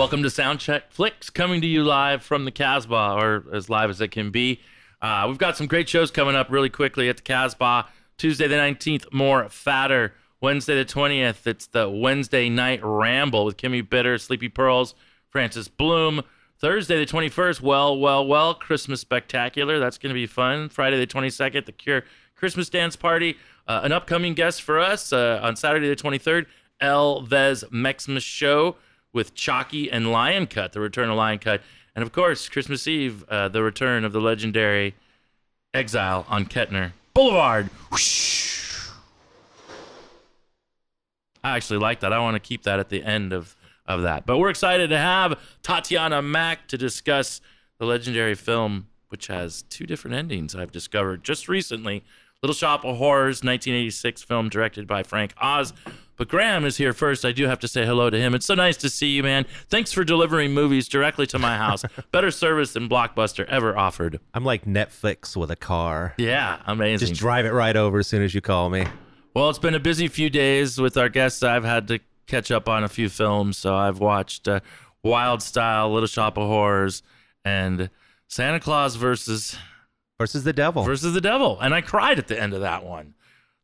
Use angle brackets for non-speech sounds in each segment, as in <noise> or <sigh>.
Welcome to Soundcheck Flicks, coming to you live from the Casbah, or as live as it can be. Uh, we've got some great shows coming up really quickly at the Casbah. Tuesday the 19th, more fatter. Wednesday the 20th, it's the Wednesday night ramble with Kimmy Bitter, Sleepy Pearls, Francis Bloom. Thursday the 21st, well, well, well, Christmas Spectacular. That's going to be fun. Friday the 22nd, the Cure Christmas Dance Party. Uh, an upcoming guest for us uh, on Saturday the 23rd, El Vez Mexmas Show with Chalky and Lion Cut, the return of Lion Cut. And of course, Christmas Eve, uh, the return of the legendary Exile on Kettner Boulevard. Whoosh. I actually like that. I want to keep that at the end of, of that. But we're excited to have Tatiana Mac to discuss the legendary film, which has two different endings I've discovered just recently. Little Shop of Horrors, 1986 film directed by Frank Oz. But Graham is here first. I do have to say hello to him. It's so nice to see you, man. Thanks for delivering movies directly to my house. <laughs> Better service than Blockbuster ever offered. I'm like Netflix with a car. Yeah, amazing. Just drive it right over as soon as you call me. Well, it's been a busy few days with our guests. I've had to catch up on a few films, so I've watched uh, Wild Style, Little Shop of Horrors, and Santa Claus versus Versus the devil. versus the Devil, and I cried at the end of that one.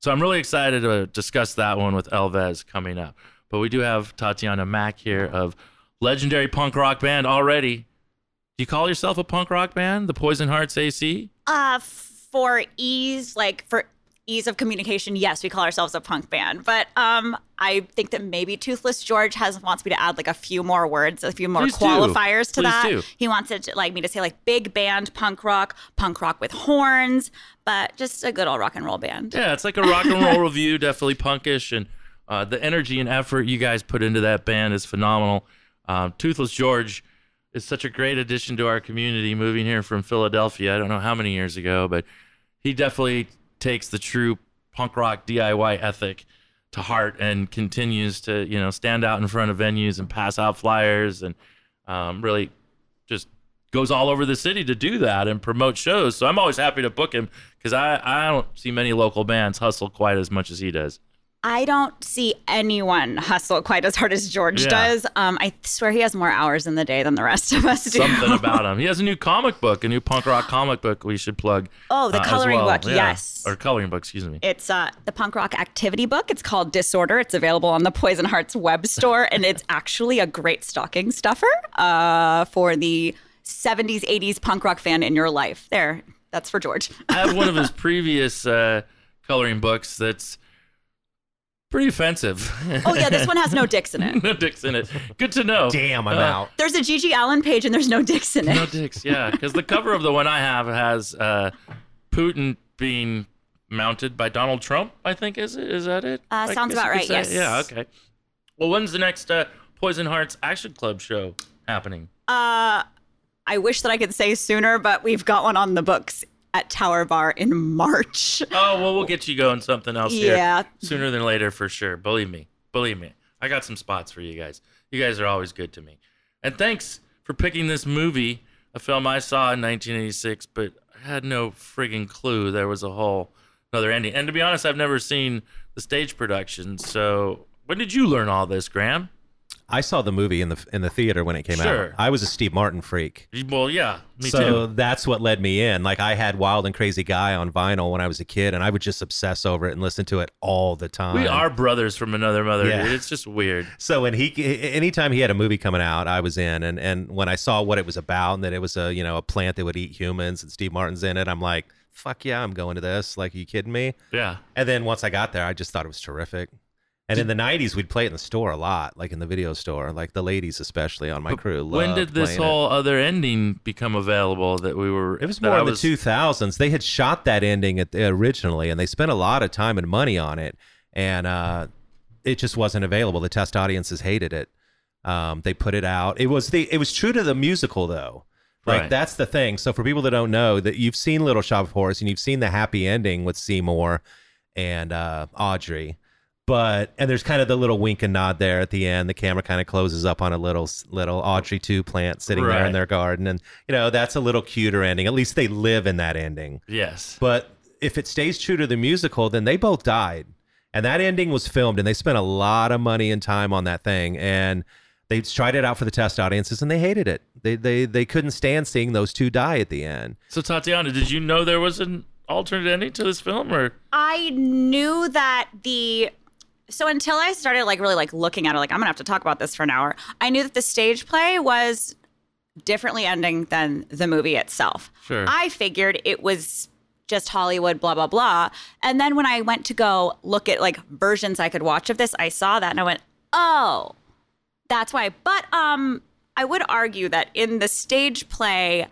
So I'm really excited to discuss that one with El Vez coming up. But we do have Tatiana Mac here of legendary punk rock band already. Do you call yourself a punk rock band, the Poison Hearts AC? Uh, for ease, like for ease of communication, yes, we call ourselves a punk band. But um, I think that maybe Toothless George has wants me to add like a few more words, a few more Please do. qualifiers to Please that. do. He wants it to, like me to say like big band punk rock, punk rock with horns, but just a good old rock and roll band. Yeah, it's like a rock and roll <laughs> review, definitely punkish, and uh, the energy and effort you guys put into that band is phenomenal. Um, Toothless George is such a great addition to our community. Moving here from Philadelphia, I don't know how many years ago, but he definitely takes the true punk rock DIY ethic to heart and continues to you know stand out in front of venues and pass out flyers and um, really just goes all over the city to do that and promote shows. So I'm always happy to book him because I, I don't see many local bands hustle quite as much as he does. I don't see anyone hustle quite as hard as George Yeah. does. Um, I swear he has more hours in the day than the rest of us do. Something <laughs> about him. He has a new comic book, a new punk rock comic book we should plug. Oh, the uh, coloring well. book, Yeah. yes. Or coloring book, excuse me. It's uh, the punk rock activity book. It's called Disorder. It's available on the Poison Hearts web <laughs> store, and it's actually a great stocking stuffer uh, for the 70s, 80s punk rock fan in your life. There, that's for George. I have one of <laughs> his previous uh, coloring books that's pretty offensive. Oh, yeah, this one has no dicks in it. <laughs> no dicks in it. Good to know. Damn, I'm Uh, out. There's a GG Allin page, and there's no dicks in it. No dicks, yeah. Because the cover of the one I have has uh, Putin being mounted by Donald Trump. I think is it? Is that it? Uh, I sounds about right, say. yes. Yeah. Okay. Well, when's the next uh, Poison Hearts Action Club show happening? Uh, I wish that I could say sooner, but we've got one on the books at Tower Bar in March. Oh well, we'll get you going something else Yeah. here sooner than later for sure. Believe me, believe me. I got some spots for you guys. You guys are always good to me. And thanks for picking this movie, a film I saw in 1986, but I had no friggin' clue there was a whole another ending. And to be honest, I've never seen the stage production. So when did you learn all this, Graham? I saw the movie in the in the theater when it came Sure. out. I was a Steve Martin freak. Well, yeah, me so too. So that's what led me in. Like I had Wild and Crazy Guy on vinyl when I was a kid, and I would just obsess over it and listen to it all the time. We are brothers from another mother. Yeah. dude. It's just weird. <laughs> So when he, anytime he had a movie coming out, I was in, and and when I saw what it was about, and that it was a you know a plant that would eat humans, and Steve Martin's in it, I'm like, fuck yeah, I'm going to this. Like, are you kidding me? Yeah. And then once I got there, I just thought it was terrific. And in the '90s, we'd play it in the store a lot, like in the video store, like the ladies especially on my crew. When did this playing it. whole other ending become available that we were? It was more in the 2000s. They had shot that ending at, originally, and they spent a lot of time and money on it, and uh, it just wasn't available. The test audiences hated it. Um, they put it out. It was the it was true to the musical though. Like Right. that's the thing. So for people that don't know, that you've seen Little Shop of Horrors and you've seen the happy ending with Seymour and uh, Audrey, but and there's kind of the little wink and nod there at the end. The camera kind of closes up on a little little Audrey two plant sitting there in their garden, and you know that's a little cuter ending. At least they live in that ending. Yes. But if it stays true to the musical, then they both died. And that ending was filmed and they spent a lot of money and time on that thing. And They tried it out for the test audiences and they hated it. They they they couldn't stand seeing those two die at the end. So Tatiana, did you know there was an alternate ending to this film, or I knew that the so until I started like really like looking at it, like I'm gonna have to talk about this for an hour. I knew that the stage play was differently ending than the movie itself. Sure. I figured it was just Hollywood, blah blah blah. And then when I went to go look at like versions I could watch of this, I saw that and I went, oh, that's why. But um, I would argue that in the stage play,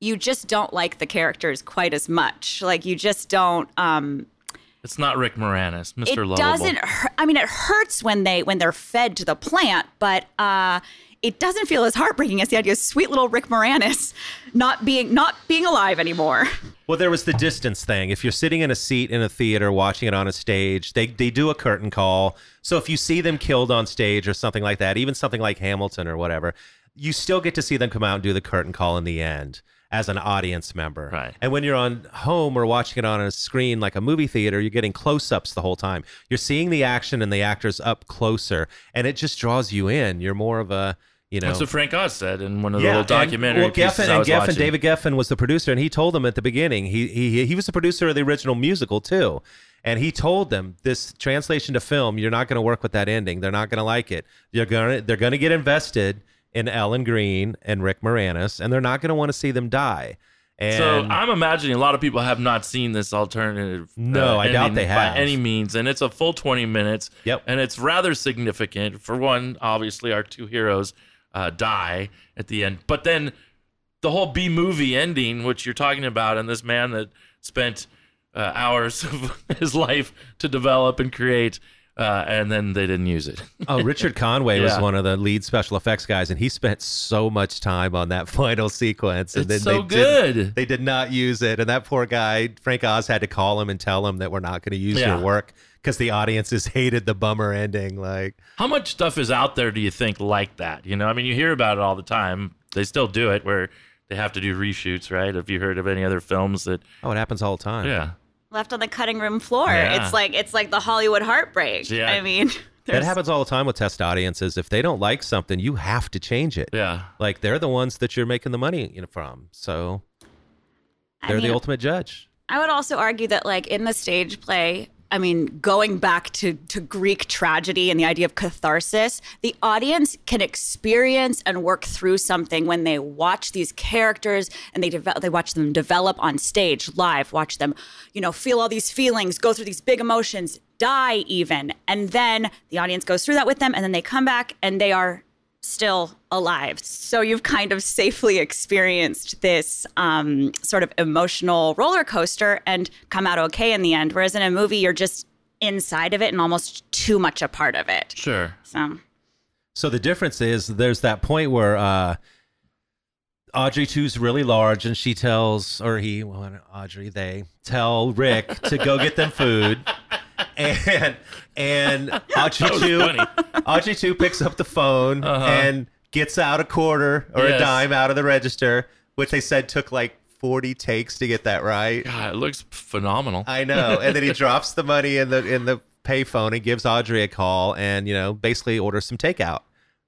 you just don't like the characters quite as much. Like you just don't. Um, it's not Rick Moranis, Mr. it Lovable? doesn't. Hurt, I mean, it hurts when they when they're fed to the plant, but uh, it doesn't feel as heartbreaking as the idea of sweet little Rick Moranis not being not being alive anymore. Well, there was the distance thing. If you're sitting in a seat in a theater watching it on a stage, they they do a curtain call. So if you see them killed on stage or something like that, even something like Hamilton or whatever, you still get to see them come out and do the curtain call in the end as an audience member. Right. And when you're on home or watching it on a screen like a movie theater, you're getting close-ups the whole time. You're seeing the action and the actors up closer, and it just draws you in. You're more of a you know, That's what Frank Oz said in one of the little and- documentary well, pieces Geffen, I and was Geffen, watching. David Geffen was the producer, and he told them at the beginning. He he he was the producer of the original musical too, and he told them this translation to film. You're not going to work with that ending. They're not going to like it. You're gonna they're going to get invested in Ellen Greene and Rick Moranis, and they're not going to want to see them die. And So I'm imagining a lot of people have not seen this alternative. uh, No, I doubt they have. by any means, and it's a full 20 minutes. Yep. and it's rather significant. For one, obviously, our two heroes uh, die at the end, but then the whole B movie ending, which you're talking about, and this man that spent uh, hours <laughs> of his life to develop and create, uh, and then they didn't use it. <laughs> Oh, Richard Conway was one of the lead special effects guys, and he spent so much time on that <laughs> final sequence. And It's then so they good. they did not use it, and that poor guy, Frank Oz, had to call him and tell him that we're not going to use Yeah. your work because the audiences <laughs> hated the bummer ending. Like, How much stuff is out there do you think like that? You know, I mean, you hear about it all the time. They still do it where they have to do reshoots, right? Have you heard of any other films that? oh, it happens all the time. Yeah, Left on the cutting room floor. Yeah. It's like it's like the Hollywood heartbreak. Yeah. I mean, <laughs> That happens all the time with test audiences. If they don't like something, you have to change it. yeah. Like they're the ones that you're making the money you know, from, so they're the mean, ultimate judge. I would also argue that, like, in the stage play, I mean, going back to, to Greek tragedy and the idea of catharsis, the audience can experience and work through something when they watch these characters and they develop, they watch them develop on stage live, watch them, you know, feel all these feelings, go through these big emotions, die even, and then the audience goes through that with them, and then they come back and they are still alive. So you've kind of safely experienced this um, sort of emotional roller coaster and come out okay in the end. Whereas in a movie, you're just inside of it and almost too much a part of it. Sure. So So the difference is there's that point where uh, Audrey two's really large, and she tells, or he, well, Audrey, they tell Rick to go get them food, <laughs> and and <laughs> Audrey was two. Audrey two picks up the phone Uh-huh. and gets out a quarter or Yes. a dime out of the register, which they said took like forty takes to get that right. God, it looks phenomenal. I know. And then he <laughs> drops the money in the in the payphone and gives Audrey a call and, you know, basically orders some takeout.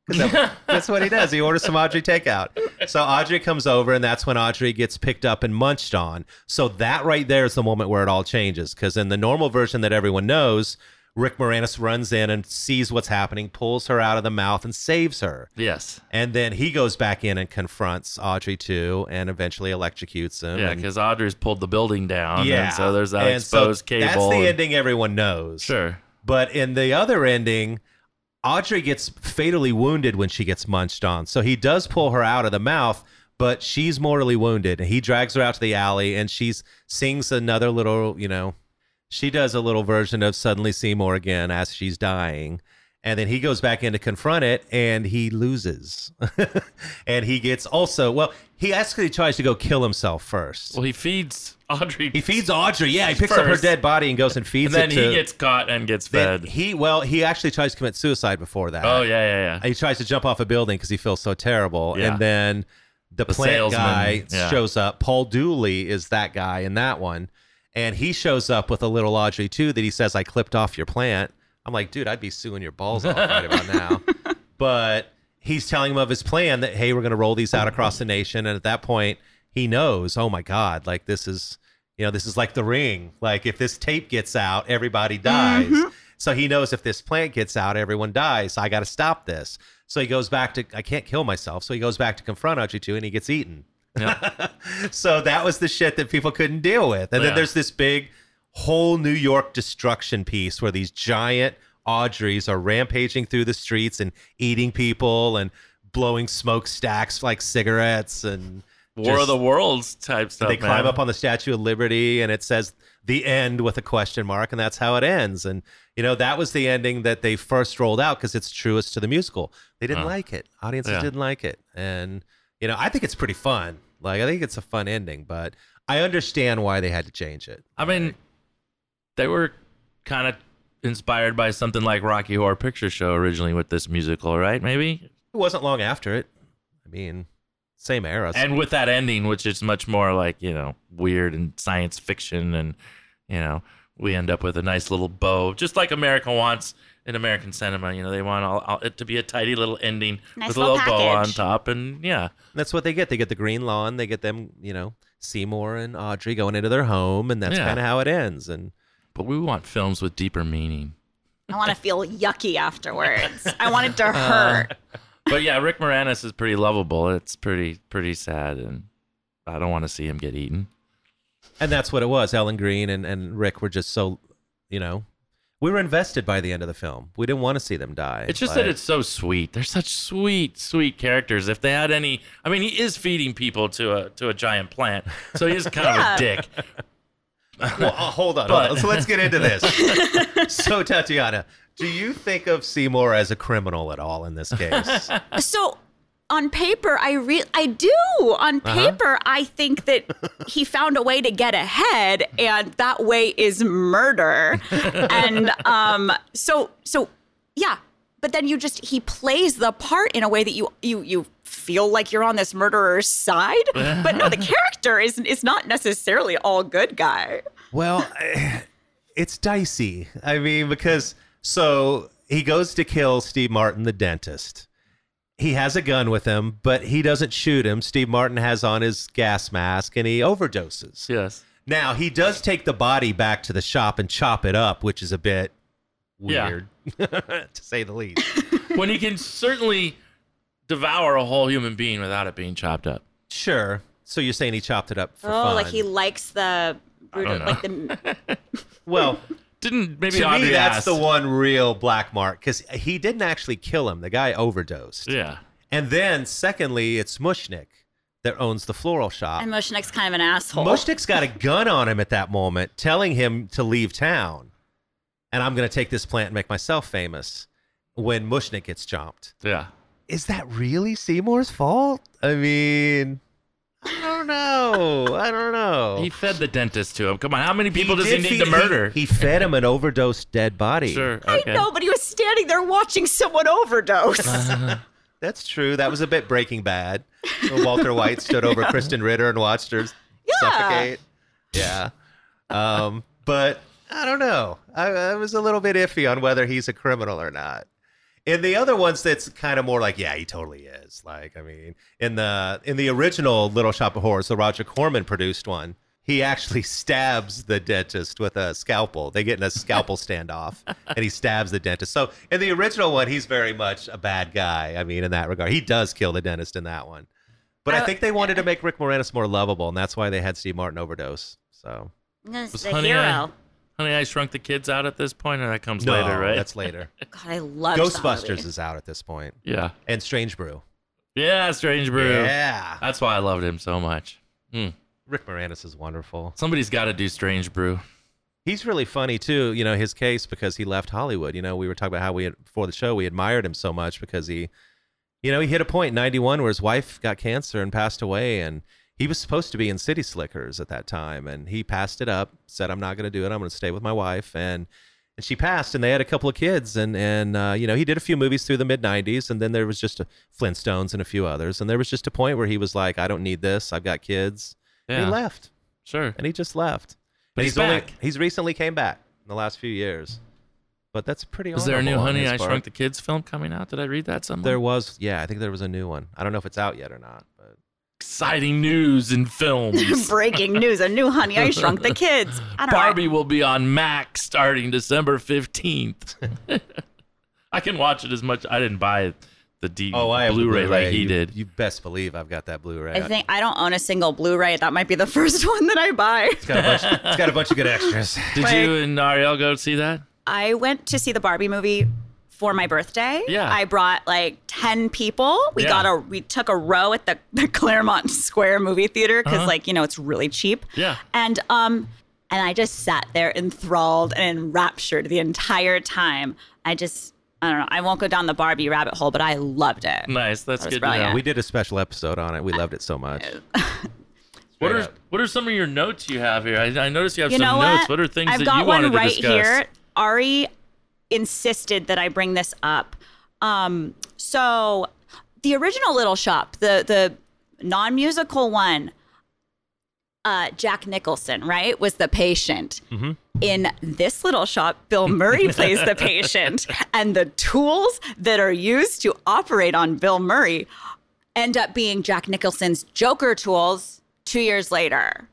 that- <laughs> that's what he does. He orders some Audrey takeout. So Audrey comes over and that's when Audrey gets picked up and munched on. So that right there is the moment where it all changes. Because in the normal version that everyone knows, Rick Moranis runs in and sees what's happening, pulls her out of the mouth and saves her. yes. And then he goes back in and confronts Audrey too and eventually electrocutes him. Yeah, because Audrey's pulled the building down. yeah. And so there's that And so exposed cable. That's the and- ending everyone knows. Sure. But in the other ending, Audrey gets fatally wounded when she gets munched on. So he does pull her out of the mouth, but she's mortally wounded. And he drags her out to the alley and she sings another little, you know, she does a little version of Suddenly Seymour again as she's dying. And then he goes back in to confront it and he loses. <laughs> and he gets also, well, he actually tries to go kill himself first. Well, he feeds Audrey. He feeds Audrey. Yeah, he picks up her dead body and goes and feeds and then it to. he gets caught and gets fed. he well, he actually tries to commit suicide before that. oh yeah, yeah, yeah. He tries to jump off a building because he feels so terrible, Yeah. and then the, The plant salesman, guy yeah. shows up. Paul Dooley is that guy in that one, and he shows up with a little Audrey too. That he says, "I clipped off your plant." I'm like, dude, I'd be suing your balls off right about <laughs> now. But he's telling him of his plan that hey, we're going to roll these out across the nation, and at that point, he knows, oh my god, like this is you know this is like the ring. Like if this tape gets out, everybody dies. Mm-hmm. So he knows if this plant gets out, everyone dies. So I got to stop this. So he goes back to I can't kill myself. So he goes back to confront Audrey 2 and he gets eaten. Yeah. <laughs> so that was the shit that people couldn't deal with. And Yeah. then there's this big whole New York destruction piece where these giant Audreys are rampaging through the streets and eating people and blowing smokestacks like cigarettes and War of the Worlds type stuff. they climb up on the Statue of Liberty and it says the end with a question mark and that's how it ends. And you know, that was the ending that they first rolled out because it's truest to the musical. They didn't Huh. like it. Audiences Yeah. didn't like it. And you know, I think it's pretty fun. Like I think it's a fun ending, but I understand why they had to change it. I mean, they were kind of inspired by something like Rocky Horror Picture Show originally with this musical, right? Maybe, It wasn't long after it. I mean, same era. and with that ending, which is much more like you know weird and science fiction, and you know we end up with a nice little bow, just like America wants in American cinema. You know, they want all, all, it to be a tidy little ending Nice with a little little bow on top, and yeah, that's what they get. They get the green lawn. They get them, you know, Seymour and Audrey going into their home, and that's Yeah. kind of how it ends. And but we want films with deeper meaning. I want to feel yucky afterwards. I want it to <laughs> Uh, hurt. But yeah, Rick Moranis is pretty lovable. It's pretty pretty sad, and I don't want to see him get eaten. and that's what it was. Ellen Greene and, and Rick were just so, you know, we were invested by the end of the film. We didn't want to see them die. It's just but- that it's so sweet. They're such sweet, sweet characters. If they had any, I mean, he is feeding people to a to a giant plant, so he is kind of a dick. <laughs> Well, uh, hold on. But- hold on. So let's get into this. <laughs> so, Tatiana, do you think of Seymour as a criminal at all in this case? So on paper, I re- I do. On Uh-huh. paper, I think that <laughs> he found a way to get ahead, and that way is murder. <laughs> and um, so so yeah. But then you just he plays the part in a way that you you you feel like you're on this murderer's side. <laughs> but no, the character is is not necessarily all good guy. well, eh, it's dicey. I mean, because so he goes to kill Steve Martin, the dentist. He has a gun with him, but he doesn't shoot him. Steve Martin has on his gas mask and he overdoses. Yes. Now he does take the body back to the shop and chop it up, which is a bit Yeah. weird, <laughs> to say the least. <laughs> when he can certainly devour a whole human being without it being chopped up. Sure. So you're saying he chopped it up for oh, fun? like he likes the brutal, know. like the <laughs> well, Didn't maybe to me, that's asked. the one real black mark because he didn't actually kill him. The guy overdosed. Yeah. And then, secondly, it's Mushnik that owns the floral shop. and Mushnik's kind of an asshole. Mushnik's got a gun on him at that moment, telling him to leave town. And I'm going to take this plant and make myself famous. When Mushnik gets chomped. Yeah. is that really Seymour's fault? I mean, I don't know. I don't know. He fed the dentist to him. Come on, how many people does he need feed- to murder? He, he fed him an overdosed dead body. sure. I Okay. know, but he was standing there watching someone overdose. That's true. That was a bit Breaking Bad. When Walter White stood over <laughs> Krysten Ritter and watched her suffocate. Yeah. Um, but I don't know. I, I was a little bit iffy on whether he's a criminal or not. In the other ones, that's kind of more like, yeah, he totally is. Like, I mean, in the in the original Little Shop of Horrors, the Roger Corman produced one, he actually <laughs> stabs the dentist with a scalpel. They get in a scalpel standoff, and he stabs the dentist. So in the original one, he's very much a bad guy. I mean, in that regard, he does kill the dentist in that one. But I I- think they wanted to make Rick Moranis more lovable, and that's why they had Steve Martin overdose. So That's Was the Honey, hero. I, Honey, I Shrunk the Kids out at this point, or that comes no, later, right? that's later. <laughs> God, I love Ghostbusters is out at this point, yeah. and Strange Brew. Yeah, Strange Brew. Yeah, That's why I loved him so much. Hmm. Rick Moranis is wonderful. Somebody's got to do Strange Brew. He's really funny too. You know his case because he left Hollywood. You know we were talking about how we had, before the show we admired him so much because he, you know, he hit a point in '91 where his wife got cancer and passed away, and he was supposed to be in City Slickers at that time, and he passed it up. Said I'm not going to do it. I'm going to stay with my wife, and and she passed, and they had a couple of kids, and and uh, you know he did a few movies through the mid '90s, and then there was just a Flintstones and a few others, and there was just a point where he was like, I don't need this. I've got kids. And he left, Sure. and he just left. But And he's only back. he's recently came back in the last few years. but that's pretty. Old. Is there a new Honey I part. Shrunk the Kids film coming out? Did I read that somewhere? There was, yeah, I think there was a new one. I don't know if it's out yet or not, but Exciting news in films. <laughs> Breaking news: A new Honey I Shrunk the Kids. I don't Barbie know. will be on Max starting December 15th. <laughs> I can watch it as much. I didn't buy the D oh, I have the Blu-ray, like he You- did. You best believe I've got that Blu-ray. I think I don't own a single Blu-ray. That might be the <laughs> first one that I buy. it's got a bunch. it's got a bunch of good extras. Did Like- you and Ariel go see that? I went to see the Barbie movie for my birthday. Yeah. I brought like 10 people. We Yeah. got a we took a row at the, <laughs> the Claremont Square movie theater because Uh-huh. like, you know, it's really cheap. Yeah. And um and I just sat there enthralled and enraptured the entire time. I just I don't know. I won't go down the Barbie rabbit hole, but I loved it. Nice. That's That good to know. We did a special episode on it. We loved it so much. <laughs> What are up. what are some of your notes you have here? I, I noticed you have You some know notes. what? What are things I've that got you one wanted to right here. Ari insisted that I bring this up. Um, so the original Little Shop, the the non-musical one, uh, Jack Nicholson, right, was the patient. Mm-hmm. In this little shop, Bill Murray <laughs> plays the patient, and the tools that are used to operate on Bill Murray end up being Jack Nicholson's Joker tools two years later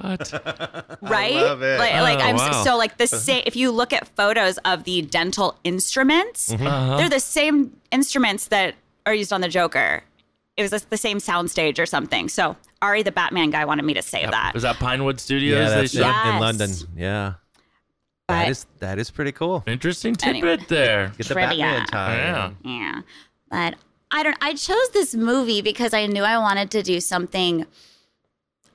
What? <laughs> right? love it. Like, like Oh, I'm wow. so like the same. If you look at photos of the dental instruments, Uh-huh. they're the same instruments that are used on the Joker. It was just the same soundstage or something. So Ari, the Batman guy, wanted me to say that. Was that Pinewood Studios? Yeah, that's it, shot? in London. Yeah, But- that is that is pretty cool. Interesting tidbit Anyway. there. <laughs> Get the Trivia. Batman tie. Yeah. Yeah. But I don't I chose this movie because I knew I wanted to do something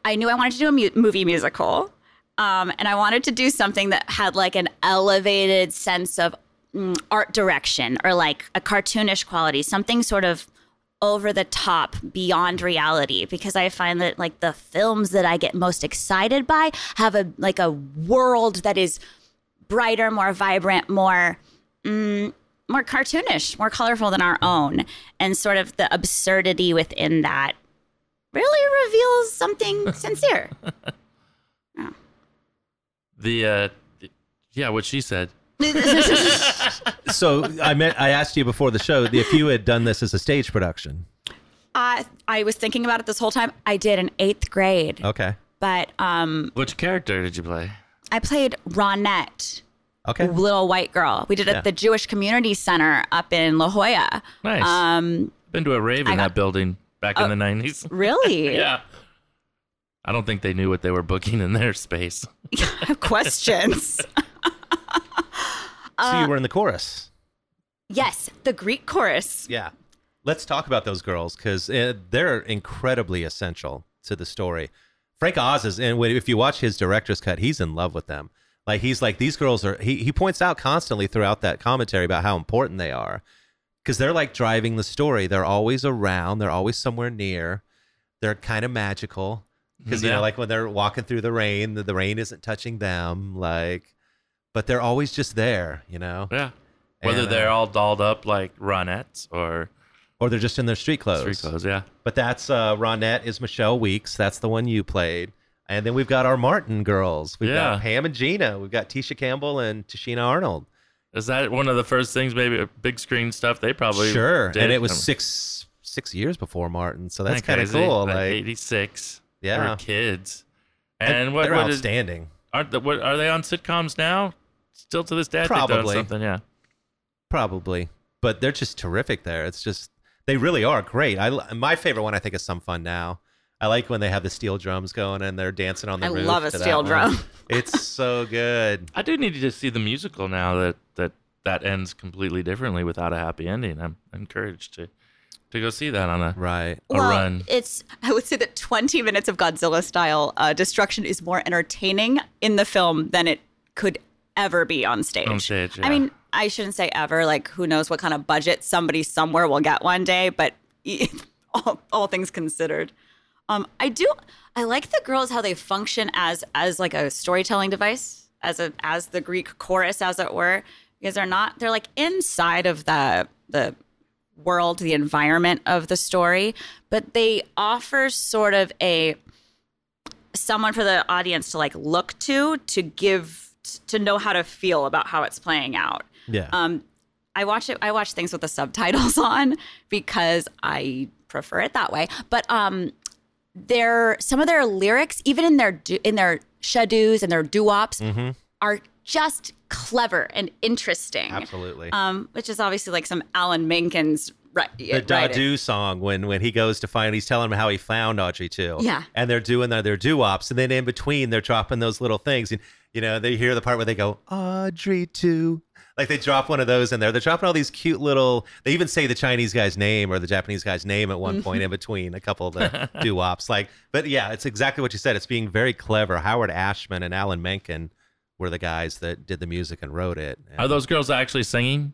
I knew I wanted to do a mu- movie musical. Um, and I wanted to do something that had like an elevated sense of mm, art direction or like a cartoonish quality, something sort of over the top beyond reality because I find that like the films that I get most excited by have a like a world that is brighter, more vibrant, more mm, more cartoonish, more colorful than our own, and sort of the absurdity within that really reveals something <laughs> sincere. The uh, th- yeah, what she said. <laughs> So I meant I asked you before the show if you had done this as a stage production. I I was thinking about it this whole time. I did in eighth grade, Okay. but um, Which character did you play? I played Ronette, Okay. little white girl. We did it Yeah. at the Jewish Community Center up in La Jolla. Nice. Um, Been to a rave in I that building back in the nineties. <laughs> really? yeah. I don't think they knew what they were booking in their space. <laughs> I questions. <laughs> so you were in the chorus. yes, the Greek chorus. Yeah. Let's talk about those girls because uh, they're incredibly essential to the story. Frank Oz is, and when- if you watch his director's cut, he's in love with them. Like he's like these girls are. He he points out constantly throughout that commentary about how important they are because they're like driving the story. They're always around. They're always somewhere near. They're kind of magical because you know, like when they're walking through the rain, the, the rain isn't touching them. Like, but they're always just there. You know, Yeah. Whether And, uh, they're all dolled up like Ronettes or or they're just in their street clothes. street clothes. Yeah. But that's uh, Ronette is Michelle Weeks. That's the one you played. And then we've got our Martin girls. We've Yeah. got Pam and Gina. We've got Tisha Campbell and Tichina Arnold. Is that one of the first things, maybe big screen stuff they probably sure. did? And it was Um, six six years before Martin, so that's kind of cool. Like, Like, 86. They yeah, were kids. And what, they're what is, outstanding. aren't the, what are they on sitcoms now? Still to this day, they're Probably. something. Yeah. Probably, but they're just terrific. There, it's just they really are great. I my favorite one I think is Some Fun Now. I like when they have the steel drums going and they're dancing on the I roof. love a to that steel one. drum. <laughs> It's so good. I do need to see the musical now that that that ends completely differently without a happy ending. I'm encouraged to to go see that on a Right. a run. It's I would say that 20 minutes of Godzilla style uh, destruction is more entertaining in the film than it could ever be on stage. On stage, yeah. I mean, I shouldn't say ever. Like, who knows what kind of budget somebody somewhere will get one day? But <laughs> all, all things considered, um, I do. I like the girls how they function as as like a storytelling device, as a as the Greek chorus, as it were, because they're not. They're like inside of the the world, the environment of the story, but they offer sort of a someone for the audience to like look to to give to know how to feel about how it's playing out. Yeah. Um, I watch it. I watch things with the subtitles <laughs> on because I prefer it that way. But um, their some of their lyrics, even in their in their shadows and their doo-wops, Mm-hmm. are just clever and interesting. Absolutely. Um, which is obviously like some Alan Menken's right. the Da-Doo song when when he goes to find he's telling him how he found Audrey too. Yeah. And they're doing their, their doo-wops and then in between they're dropping those little things and you know they hear the part where they go Audrey too. Like they drop one of those in there. They're dropping all these cute little. They even say the Chinese guy's name or the Japanese guy's name at one point in between a couple of the <laughs> doo-wops. Like, but yeah, it's exactly what you said. It's being very clever. Howard Ashman and Alan Menken were the guys that did the music and wrote it. Are those girls actually singing?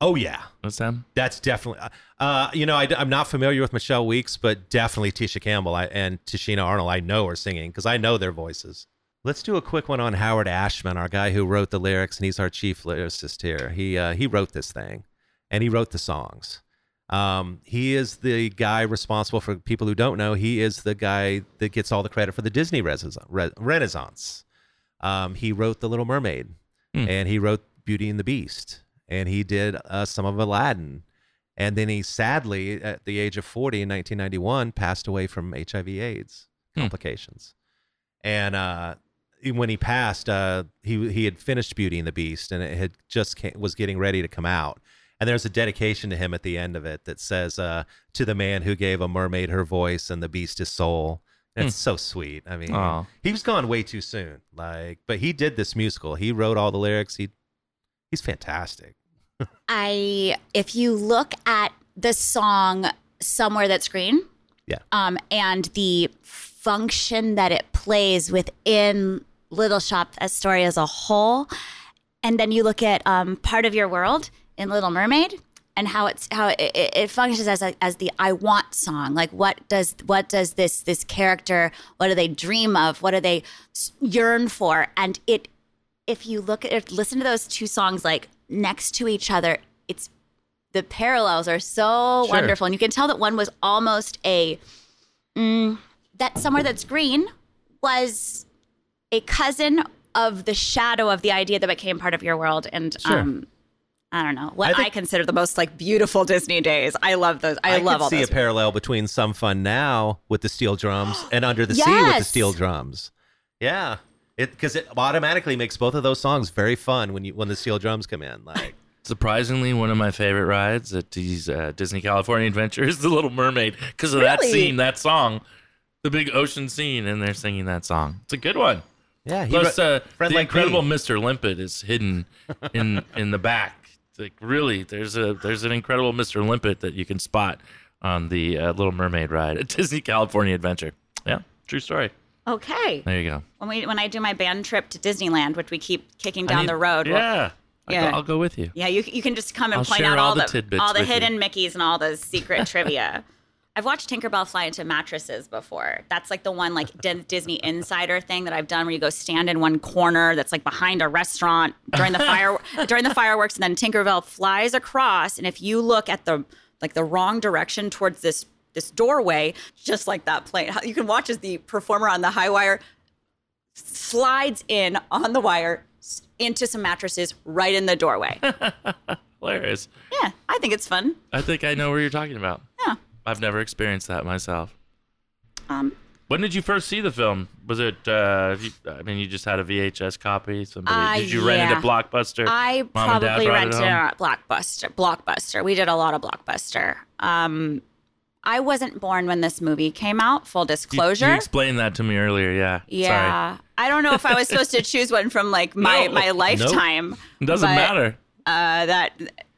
oh yeah, That's them. that's definitely. Uh, you know, I, am not familiar with Michelle Weeks, but definitely Tisha Campbell I, and Tichina Arnold. I know are singing because I know their voices. Let's do a quick one on Howard Ashman, our guy who wrote the lyrics, and he's our chief lyricist here. He uh, he wrote this thing, and he wrote the songs. Um, he is the guy responsible for people who don't know. He is the guy that gets all the credit for the Disney Renaissance. Renaissance. Um, he wrote The Little Mermaid, Hmm. and he wrote Beauty and the Beast, and he did uh, some of Aladdin. And then he sadly, at the age of 40 in 1991, passed away from HIV/AIDS Hmm. complications. And uh, when he passed, uh, he he had finished Beauty and the Beast, and it had just came, was getting ready to come out. And there's a dedication to him at the end of it that says, uh, "To the man who gave a mermaid her voice and the beast his soul." And It's so sweet. I mean, Aw. he was gone way too soon. Like, but he did this musical. He wrote all the lyrics. He he's fantastic. <laughs> I if you look at the song "Somewhere That's Green," Yeah. um, and the function that it plays within Little Shop as story as a whole, and then you look at um, part of your world in Little Mermaid and how it's how it, it, functions as a, as the I want song. Like what does what does this this character? What do they dream of? What do they yearn for? And it if you look at listen to those two songs like next to each other, it's the parallels are so Sure. wonderful, and you can tell that one was almost a mm, that somewhere that's green was a cousin of the shadow of the idea that became part of your world, and Sure. um, I don't know what I I, consider the most like beautiful Disney days. I love those. I, love could all see those. a parallel between Some Fun Now with the steel drums <gasps> and Under the Sea with the steel drums. Yeah, it because it automatically makes both of those songs very fun when you when the steel drums come in. Like, <laughs> Surprisingly, one of my favorite rides at these uh, Disney California Adventures, is <laughs> The Little Mermaid because of that scene, that song, the big ocean scene, and they're singing that song. It's a good one. Yeah, he Plus, wrote- uh, Friend the Like incredible Me. Mr. Limpet is hidden in in the back. It's like really, there's a there's an incredible Mr. Limpet that you can spot on the uh, Little Mermaid ride at <laughs> Disney California Adventure. Yeah, true story. Okay, There you go. when we when I do my band trip to Disneyland, which we keep kicking I down the road, we'll- Yeah, I'll, Yeah. go, I'll go with you. Yeah, you you can just come and I'll point out all all, the the, tidbits all the with you. hidden Mickeys and all the secret trivia. <laughs> I've watched Tinkerbell fly into mattresses before. That's like the one like D- Disney Insider thing that I've done where you go stand in one corner that's like behind a restaurant during the <laughs> fire during the fireworks, and then Tinkerbell flies across. And if you look at the like the wrong direction towards this this doorway, just like that plane, <laughs> you can watch as the performer on the high wire slides in on the wire into some mattresses right in the doorway. <laughs> Hilarious. Yeah, I think it's fun. I think I know where you're talking about. Yeah. I've never experienced that myself. Um, When did you first see the film? Was it? Uh, you, I mean, you just had a VHS copy. Somebody Uh, did you rent it at Blockbuster? I Mom probably rented it at Blockbuster. Blockbuster. We did a lot of Blockbuster. Um, I wasn't born when this movie came out. Full disclosure. You, explained that to me earlier. Yeah. yeah, I don't know if I was supposed to choose one from like my No. my lifetime. Sorry. It doesn't but, matter. Uh, that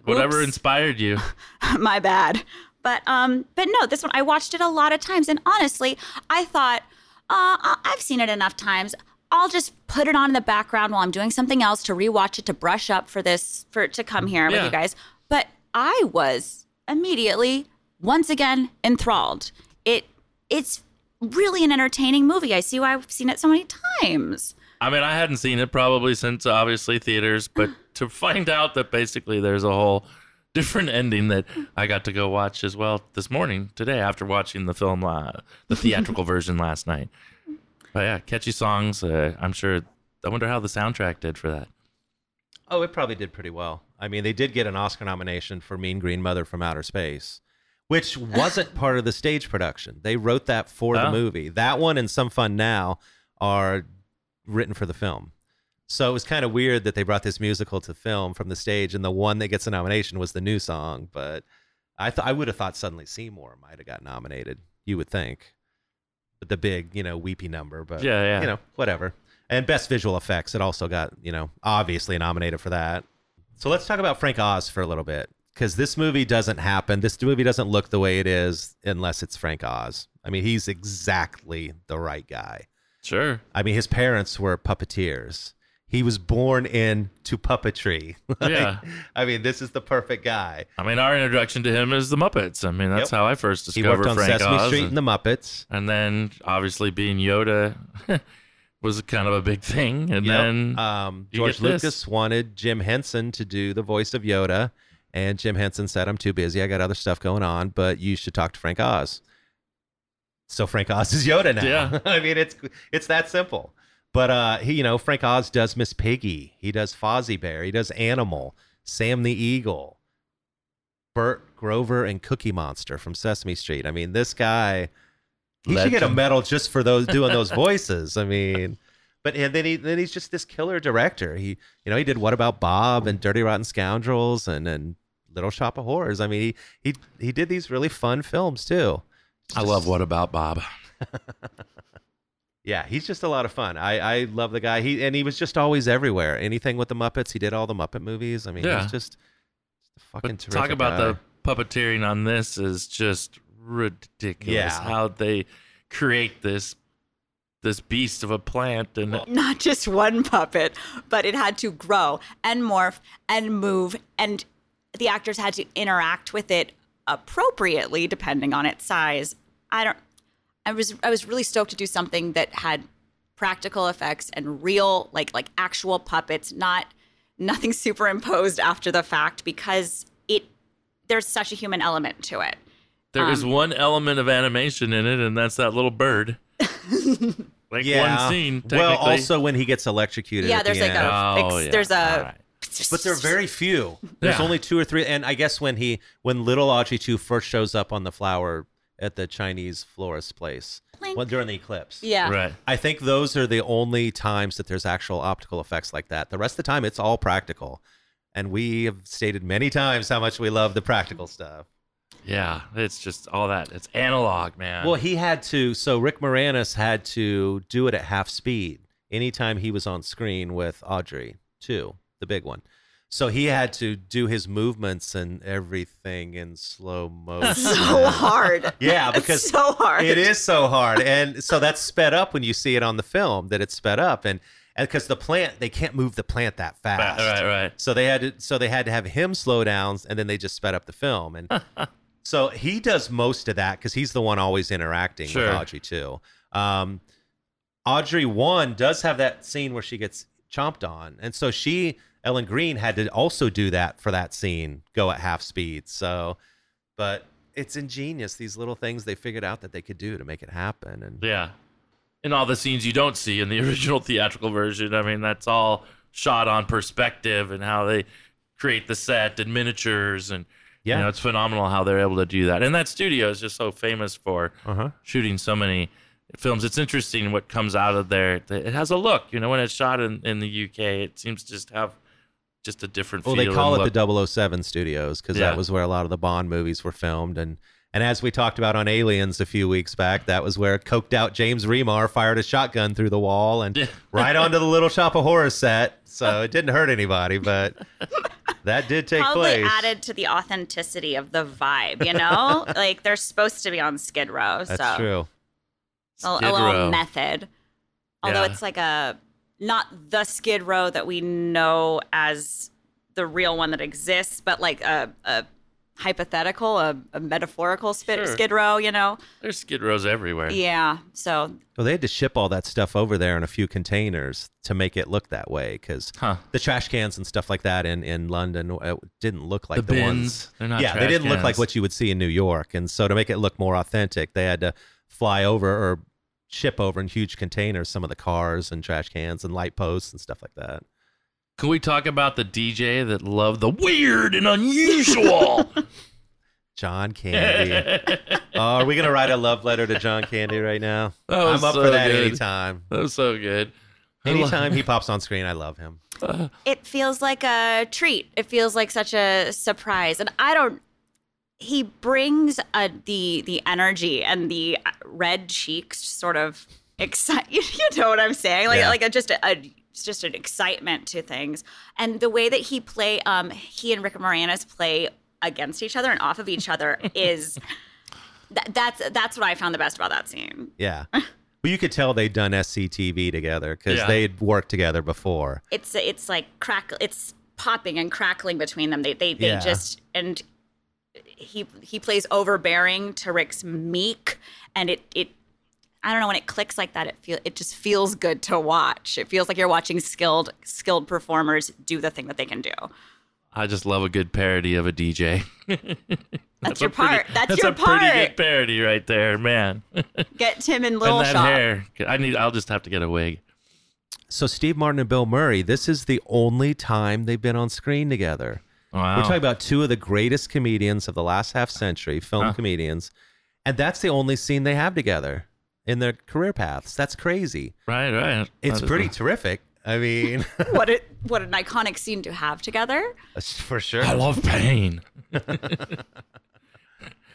Whatever oops. inspired you. <laughs> my bad. But um, but no, this one I watched it a lot of times, and honestly, I thought, uh, I've seen it enough times. I'll just put it on in the background while I'm doing something else to rewatch it to brush up for this for to come here with you guys. But I was immediately once again enthralled. It it's really an entertaining movie. I see why I've seen it so many times. I mean, I hadn't seen it probably since obviously theaters, but <sighs> to find out that basically there's a whole different ending that I got to go watch as well this morning today after watching the film, uh, the theatrical <laughs> version last night. But yeah, catchy songs. Uh, I'm sure. I wonder how the soundtrack did for that. Oh, it probably did pretty well. I mean, they did get an Oscar nomination for Mean Green Mother from Outer Space, which <laughs> wasn't part of the stage production. They wrote that for the Oh. movie. That one and Some Fun Now are written for the film. So it was kind of weird that they brought this musical to film from the stage, and the one that gets a nomination was the new song. But I thought I would have thought Suddenly Seymour might have got nominated. You would think, but the big, you know, weepy number. But Yeah, yeah. you know, whatever. And best visual effects, it also got you know obviously nominated for that. So let's talk about Frank Oz for a little bit because this movie doesn't happen. This movie doesn't look the way it is unless it's Frank Oz. I mean, he's exactly the right guy. Sure. I mean, his parents were puppeteers. He was born into puppetry. <laughs> Like, Yeah. I mean, this is the perfect guy. I mean, our introduction to him is the Muppets. I mean, that's Yep. how I first discovered He worked on Frank Sesame Oz. Street and, and the Muppets. and then, obviously, being Yoda <laughs> was kind of a big thing. And Yep. then, um, George get this. Lucas wanted Jim Henson to do the voice of Yoda, and Jim Henson said, "I'm too busy. I got other stuff going on, but you should talk to Frank Oz." So Frank Oz is Yoda now. Yeah. <laughs> I mean, it's it's that simple. But uh, he, you know, Frank Oz does Miss Piggy. He does Fozzie Bear. He does Animal, Sam the Eagle, Bert Grover, and Cookie Monster from Sesame Street. I mean, this guy, he should get a medal just for those doing those <laughs> voices. I mean, but and then he then he's just this killer director. He, you know, he did What About Bob and Dirty Rotten Scoundrels and and Little Shop of Horrors. I mean, he he he did these really fun films too. I love What About Bob? <laughs> Yeah, he's just a lot of fun. I, I love the guy. He and he was just always everywhere. Anything with the Muppets, he did all the Muppet movies. I mean, Yeah. he's just a fucking But terrific. talk about guy. the puppeteering on this is just ridiculous. Yeah. How they create this this beast of a plant and Well- not just one puppet, but it had to grow and morph and move, and the actors had to interact with it appropriately depending on its size. I don't. I was I was really stoked to do something that had practical effects and real like like actual puppets, not nothing <laughs> superimposed after the fact because it there's such a human element to it. There is Um, one element of animation in it, and that's that little bird. <laughs> like yeah. one scene. Well, also when he gets electrocuted. Yeah, at there's the like end. a Oh, ex- yeah. there's a All right. but there are very few. There's Yeah. only two or three, and I guess when he when little Audrey two first shows up on the flower at the Chinese florist place Plink. well, during the eclipse. yeah. right. I think those are the only times that there's actual optical effects like that. The rest of the time, it's all practical. And we have stated many times how much we love the practical stuff. Yeah, it's just all that. It's analog, man. Well, he had to, so Rick Moranis had to do it at half speed anytime he was on screen with Audrey, too, the big one. So he had to do his movements and everything in slow <laughs> motion. So hard. Yeah, It's because so hard. It is so hard, and so that's sped up when you see it on the film. That it's sped up, and and because the plant they can't move the plant that fast. right, right. So they had to so they had to have him slow down, and then they just sped up the film, and <laughs> so he does most of that because he's the one always interacting Sure. with Audrey too. Um, Audrey one does have that scene where she gets chomped on, and so she Ellen Greene had to also do that for that scene, go at half speed. So, but it's ingenious these little things they figured out that they could do to make it happen, and Yeah. And all the scenes you don't see in the <laughs> original theatrical version. I mean, that's all shot on perspective and how they create the set and miniatures and Yeah. you know, it's phenomenal how they're able to do that. And that studio is just so famous for uh-huh. shooting so many films. It's interesting what comes out of there. It has a look, you know, when it's shot in, in the UK, it seems to just have just a different Well, feel. they call it look. the 007 studios because Yeah. that was where a lot of the Bond movies were filmed. And and as we talked about on Aliens a few weeks back, that was where coked out James Remar fired a shotgun through the wall and Yeah. <laughs> right onto the Little Shop of Horrors set. So <laughs> it didn't hurt anybody, but that did take Probably place. added to the authenticity of the vibe, you know? <laughs> like they're supposed to be on Skid Row. That's so true. A, a little method. Although Yeah. it's like a not the Skid Row that we know as the real one that exists, but like a, a hypothetical, a, a metaphorical spit, Sure. Skid Row, you know? There's skid rows everywhere. Yeah. So Well, they had to ship all that stuff over there in a few containers to make it look that way because Huh. the trash cans and stuff like that in, in London uh, didn't look like The the, bins, ones. they're not yeah, they didn't look like what you would see in New York. And so to make it look more authentic, they had to fly over or ship over in huge containers some of the cars and trash cans and light posts and stuff like that. Can we talk about the DJ that loved the weird and unusual? <laughs> John Candy. <laughs> oh, are we gonna write a love letter to John Candy right now? That I'm up so for that good. anytime. that was so good. Anytime <laughs> he pops on screen, I love him. Uh. it feels like a treat. It feels like such a surprise, and I don't. He brings uh, the the energy and the red cheeks, sort of excite. <laughs> You know what I'm saying? Like Yeah. like a, just a, a just an excitement to things, and the way that he play, um, he and Rick Moranis play against each other and off of each other <laughs> is. That, that's that's what I found the best about that scene. Yeah. <laughs> Well, you could tell they'd done SCTV together because Yeah. they'd worked together before. it's it's like crack it's popping and crackling between them they they, they Yeah. just and he he plays overbearing to rick's meek and it it i don't know when it clicks like that it feel it just feels good to watch it feels like you're watching skilled skilled performers do the thing that they can do I just love a good parody of a DJ. that's, a your part pretty- that's, that's your a pretty good part parody right there, man. <laughs> get tim in little and that shop hair. I need. I'll just have to get a wig. So Steve Martin and Bill Murray, this is the only time they've been on screen together. Wow. We're talking about two of the greatest comedians of the last half century, film Huh. comedians, and that's the only scene they have together in their career paths. That's crazy. right, right. It's That is- pretty terrific. I mean, <laughs> what it what an iconic scene to have together for sure. I love pain. <laughs>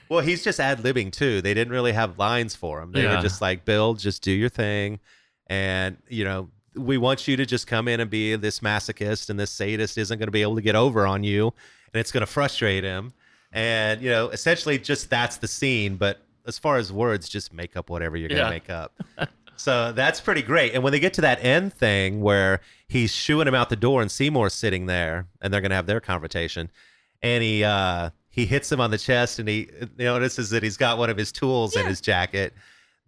Well, he's just ad libbing too. They didn't really have lines for him. They Yeah. were just like, Bill, just do your thing. And, you know, we want you to just come in and be this masochist, and this sadist isn't going to be able to get over on you, and it's going to frustrate him. And, you know, essentially just that's the scene. But as far as words, just make up whatever you're going to Yeah. make up. so that's pretty great. And when they get to that end thing where he's shooing him out the door and Seymour's sitting there and they're going to have their confrontation, and he uh he hits him on the chest and he notices that he's got one of his tools in his jacket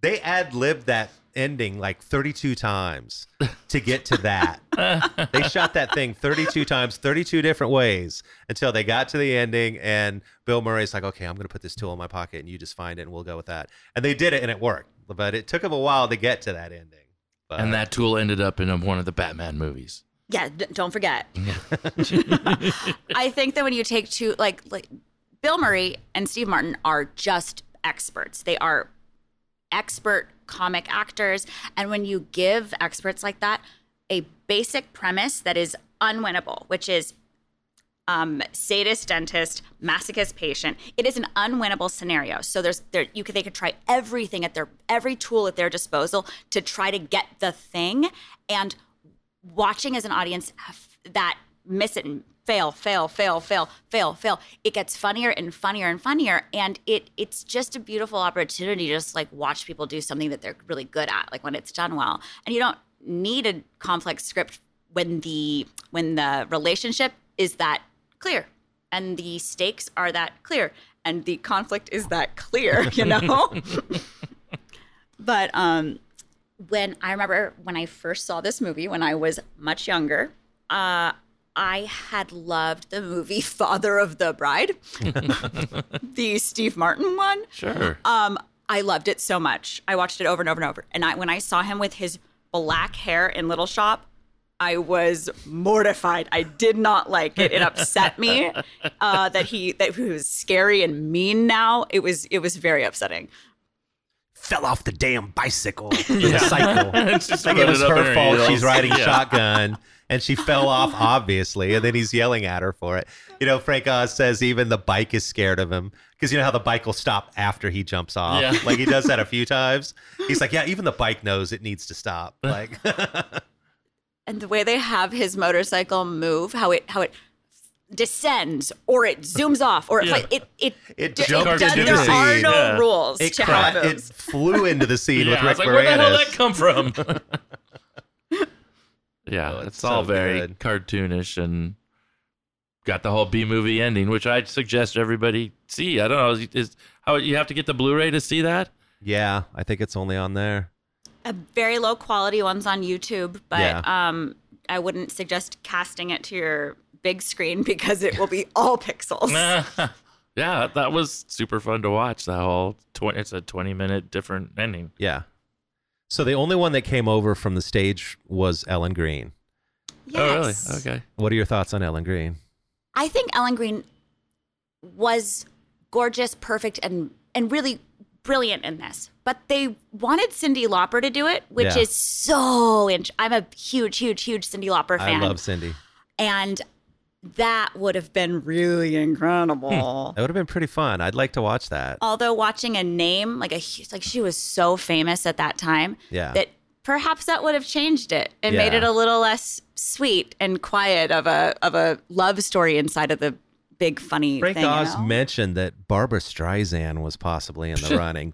they ad libbed that ending like 32 times to get to that <laughs> they shot that thing 32 times 32 different ways until they got to the ending and bill murray's like okay i'm gonna put this tool in my pocket and you just find it and we'll go with that and they did it and it worked but it took them a while to get to that ending but, And that tool ended up in one of the Batman movies. Yeah, d- don't forget. <laughs> I think that when you take two, like, like Bill Murray and Steve Martin are just experts. They are expert comic actors. And when you give experts like that a basic premise that is unwinnable, which is um, sadist dentist, masochist patient. It is an unwinnable scenario. So there's there you could they could try everything at their every tool at their disposal to try to get the thing. And watching as an audience that miss it and fail, fail, fail, fail, fail, fail. It gets funnier and funnier and funnier, and it it's just a beautiful opportunity to just like watch people do something that they're really good at, like when it's done well. And you don't need a complex script when the when the relationship is that clear and the stakes are that clear and the conflict is that clear, <laughs> you know. <laughs> but um when I remember when I first saw this movie when I was much younger, uh, I had loved the movie <laughs> Father of the Bride, <laughs> the Steve Martin one. Sure. Um, I loved it so much. I watched it over and over and over. And I, when I saw him with his black hair in Little Shop, I was mortified. I did not like it. It upset me <laughs> uh, that he that he was scary and mean. Now it was it was very upsetting. fell off the damn bicycle the cycle It's just like it was her fault. heels. She's riding Yeah. shotgun and she fell off, <laughs> obviously. And then he's yelling at her for it. You know, Frank Oz says even the bike is scared of him because you know how the bike will stop after he jumps off. Yeah. Like he does that a <laughs> few times. He's like, yeah, even the bike knows it needs to stop. <laughs> Like, and the way they have his motorcycle move, how it how it descends or it zooms off or it Yeah. it it, it, It d- jumped does- into there the are scene, no yeah. rules it, to how cra- it it flew into the scene yeah, with I Rick was like, where the hell did that come from? Yeah, Oh, it's, it's all so very good. cartoonish and got the whole B movie ending, which I suggest everybody see. I don't know, is, is how you have to get the Blu-ray to see that? Yeah, I think it's only on there. a very low quality ones on YouTube, but Yeah. um, I wouldn't suggest casting it to your big screen <laughs> because it will be <laughs> all pixels. <laughs> yeah, that was super fun to watch. That whole twenty, it's a twenty-minute different ending. Yeah. So the only one that came over from the stage was Ellen Greene. Oh, really? Okay. What are your thoughts on Ellen Greene? I think Ellen Greene was gorgeous, perfect, and and really brilliant in this. But they wanted Cyndi Lauper to do it, which Yeah. is so. Int- I'm a huge, huge, huge Cyndi Lauper fan, I love Cindy. and that would have been really incredible. Hmm. That would have been pretty fun. I'd like to watch that. Although watching a name like a like she was so famous at that time Yeah. that perhaps that would have changed it and made it a little less sweet and quiet of a of a love story inside of the big funny Frank thing. you Oz know? mentioned that Barbra Streisand was possibly in the <laughs> running.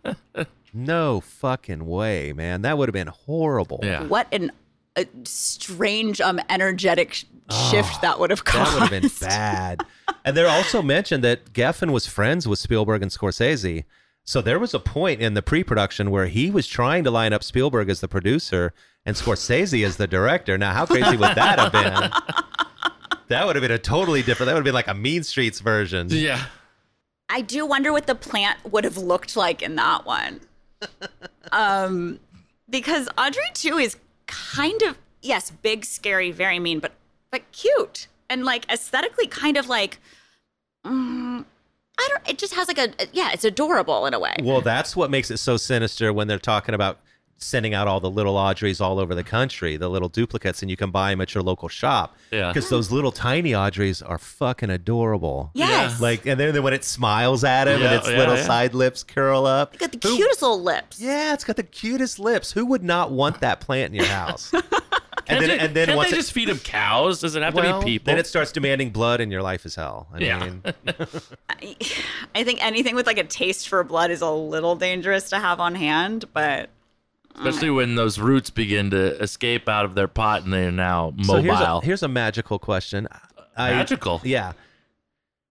no fucking way, man. That would have been horrible. Yeah. what an a strange um energetic sh- shift that would have Ah, That caused. would have been bad. <laughs> and they're also mentioned that Geffen was friends with Spielberg and Scorsese. So there was a point in the pre-production where he was trying to line up Spielberg as the producer and Scorsese as the director. Now, how crazy would that have been? <laughs> That would have been a totally different. That would have been like a Mean Streets version. Yeah. I do wonder what the plant would have looked like in that one. <laughs> um, because Audrey too is kind of yes, big, scary, very mean, but but cute and like aesthetically kind of like. mm, I don't. It just has like a yeah. It's adorable in a way. Well, that's what makes it so sinister when they're talking about sending out all the little Audreys all over the country, the little duplicates, and you can buy them at your local shop. Yeah. Because those little tiny Audreys are fucking adorable. Yes, Like, and then, then when it smiles at him and its yeah, little yeah. side lips curl up. It got the Who- cutest little lips. Yeah, it's got the cutest lips. Who would not want that plant in your house? <laughs> and then, they, and then can't once they it, just feed them cows? Does it have well, to be people? then it starts demanding blood, and your life is hell. I Yeah. mean, <laughs> I, I think anything with like a taste for blood is a little dangerous to have on hand, but Especially when those roots begin to escape out of their pot and they are now so mobile. here's a, here's a magical question. I- Magical. Yeah.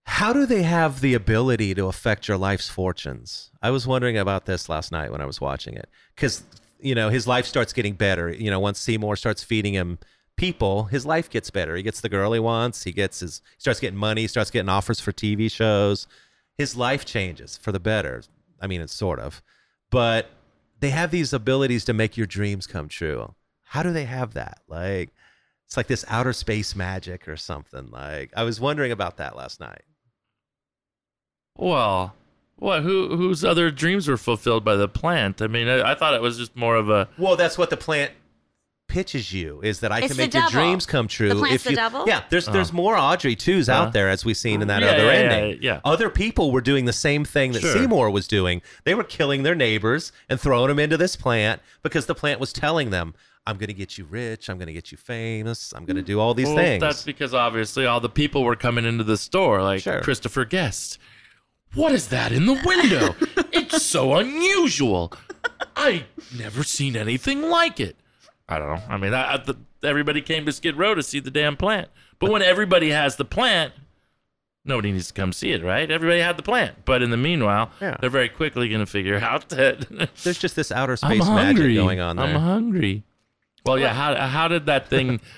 How do they have the ability to affect your life's fortunes? I was wondering about this last night when I was watching it. Because, you know, his life starts getting better. You know, once Seymour starts feeding him people, his life gets better. He gets the girl he wants. He gets his, he starts getting money. He starts getting offers for TV shows. His life changes for the better. I mean, it's sort of. But they have these abilities to make your dreams come true. How do they have that? Like, it's like this outer space magic or something. Like, I was wondering about that last night. Well, what? Who whose other dreams were fulfilled by the plant? I mean, I, I thought it was just more of a. Well, that's what the plant pitches you is that I It's can make your devil. dreams come true. The plant's if the you, devil? Yeah, there's there's more Audrey twos Uh-huh. out there as we've seen in that Yeah, other yeah, yeah, ending. yeah. Other people were doing the same thing that Sure. Seymour was doing. They were killing their neighbors and throwing them into this plant because the plant was telling them, "I'm going to get you rich. I'm going to get you famous. I'm going to do all these Well, things." that's because obviously all the people were coming into the store, like Sure. Christopher Guest. What is that in the window? <laughs> it's so unusual. I never seen anything like it. I don't know. I mean, I, I, the, everybody came to Skid Row to see the damn plant. But when everybody has the plant, nobody needs to come see it, right? Everybody had the plant. But in the meanwhile, Yeah. they're very quickly going to figure <laughs> out that there's just this outer I'm space magic hungry. going on there. I'm hungry. Well, yeah. How how did that thing? <laughs>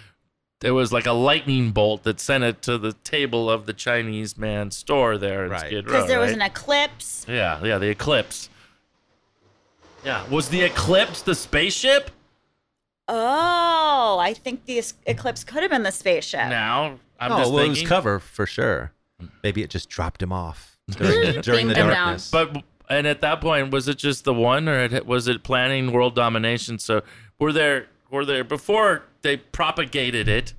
It was like a lightning bolt that sent it to the table of the Chinese man's store there in Right. Skid Row. because there was right? an eclipse. yeah, yeah, the eclipse. Yeah, was the eclipse the spaceship? Oh, I think the eclipse could have been the spaceship. Now I'm oh, just well, it thinking. was cover for sure. Maybe it just dropped him off <laughs> during, the- during the Beamed him down. darkness. But and at that point, was it just the one, or it, was it planning world domination? So were there were there before they propagated it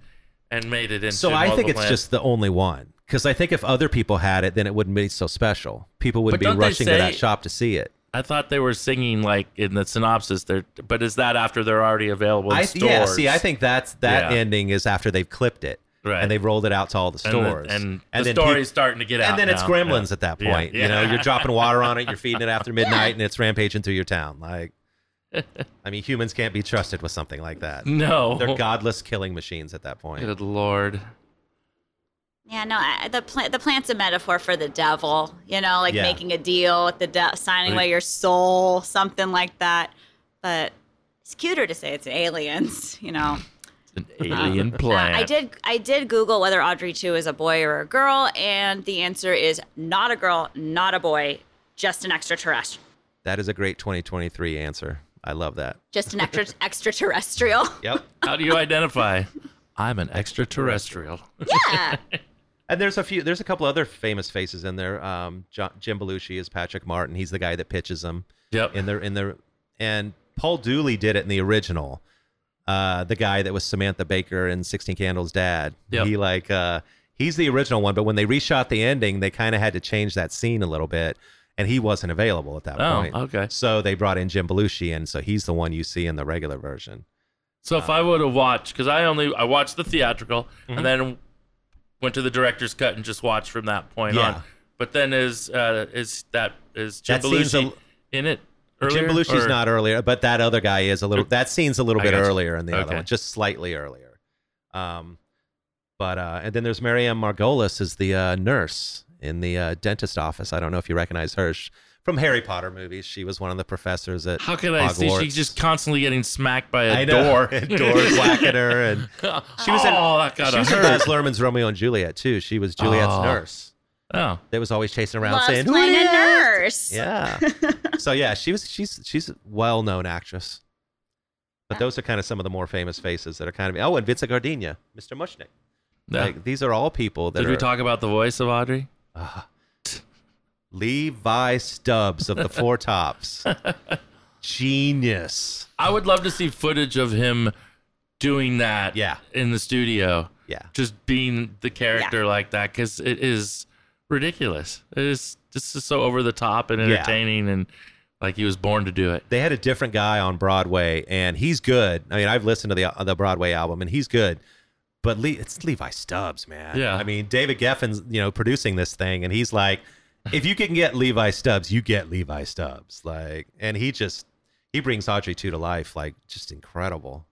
and made it into? So I think it's planets? just the only one. Because I think if other people had it, then it wouldn't be so special. People wouldn't But be don't they rushing to that shop to see it. I thought they were singing like in the synopsis there, but is that after they're already available in I, stores? yeah, see, I think that's that Yeah. ending is after they've clipped it Right. and they've rolled it out to all the and, the- stores. and, the story's peop- starting to get out. and then it's gremlins Yeah. at that Yeah, point. You know, you're dropping water on it, you're <laughs> feeding it after midnight, and it's rampaging through your town. Like, <laughs> I mean, humans can't be trusted with something like that. no, They're godless killing machines at that point. Good lord. Yeah, no, I, the plant the plant's a metaphor for the devil. You know, like Yeah. making a deal with the de- signing Right. away your soul, something like that. But it's cuter to say it's aliens. You know, It's an alien Uh, planet. I did I did Google whether Audrey two is a boy or a girl, and the answer is not a girl, not a boy, just an extraterrestrial, That is a great 2023 answer. I love that. just an extra <laughs> extraterrestrial. Yep. How do you identify? I'm an extraterrestrial. Yeah. <laughs> And there's a few. There's a couple other famous faces in there. Um, Jo- Jim Belushi is Patrick Martin. He's the guy that pitches them Yep. in the in the. And Paul Dooley did it in the original. Uh, the guy that was Samantha Baker and Sixteen Candles' dad. Yep. He like uh, he's the original one. But when they reshot the ending, they kind of had to change that scene a little bit, and he wasn't available at that Oh, point. okay. So they brought in Jim Belushi, and so he's the one you see in the regular version. So if I would have watched, because I only I watched the theatrical Mm-hmm. and then went to the director's cut and just watched from that point Yeah. on. But then is uh, is that is Jim That Belushi a- in it? Earlier, Jim Belushi's or- not earlier, but that other guy is a little. That scene's a little I bit earlier in the other one, just slightly earlier. Um, but uh, and then there's Marianne Margolyes is the uh, nurse in the uh, dentist office. I don't know if you recognize her Sh- from Harry Potter movies. She was one of the professors at. How can I see? She's just constantly getting smacked by a I know. door. <laughs> Doors whack at her, and <laughs> she was in. Oh, that she gotta was in hurt. Baz Luhrmann's Romeo and Juliet too. She was Juliet's Oh. nurse. Oh, That was always chasing around Loves saying, "Who playing a is?" nurse. Yeah. <laughs> so yeah, she was she's she's a well known actress. But those are kind of some of the more famous faces that are kind of oh, and Vincent Gardenia, Mr. Mushnik. yeah. Like these are all people that Did are we talk about the voice of Audrey? Levi Stubbs of the Four Tops. <laughs> Genius. I would love to see footage of him doing that. Yeah. in the studio. Yeah. just being the character like that because it is ridiculous. It is just is so over the top and Yeah. entertaining, and like he was born to do it. They had a different guy on Broadway, and he's good. I mean, I've listened to the the Broadway album, and he's good. But Le- it's Levi Stubbs, man. Yeah. I mean, David Geffen's you know producing this thing, and he's like, if you can get Levi Stubbs, you get Levi Stubbs. Like, and he just he brings Audrey two to life, like just incredible.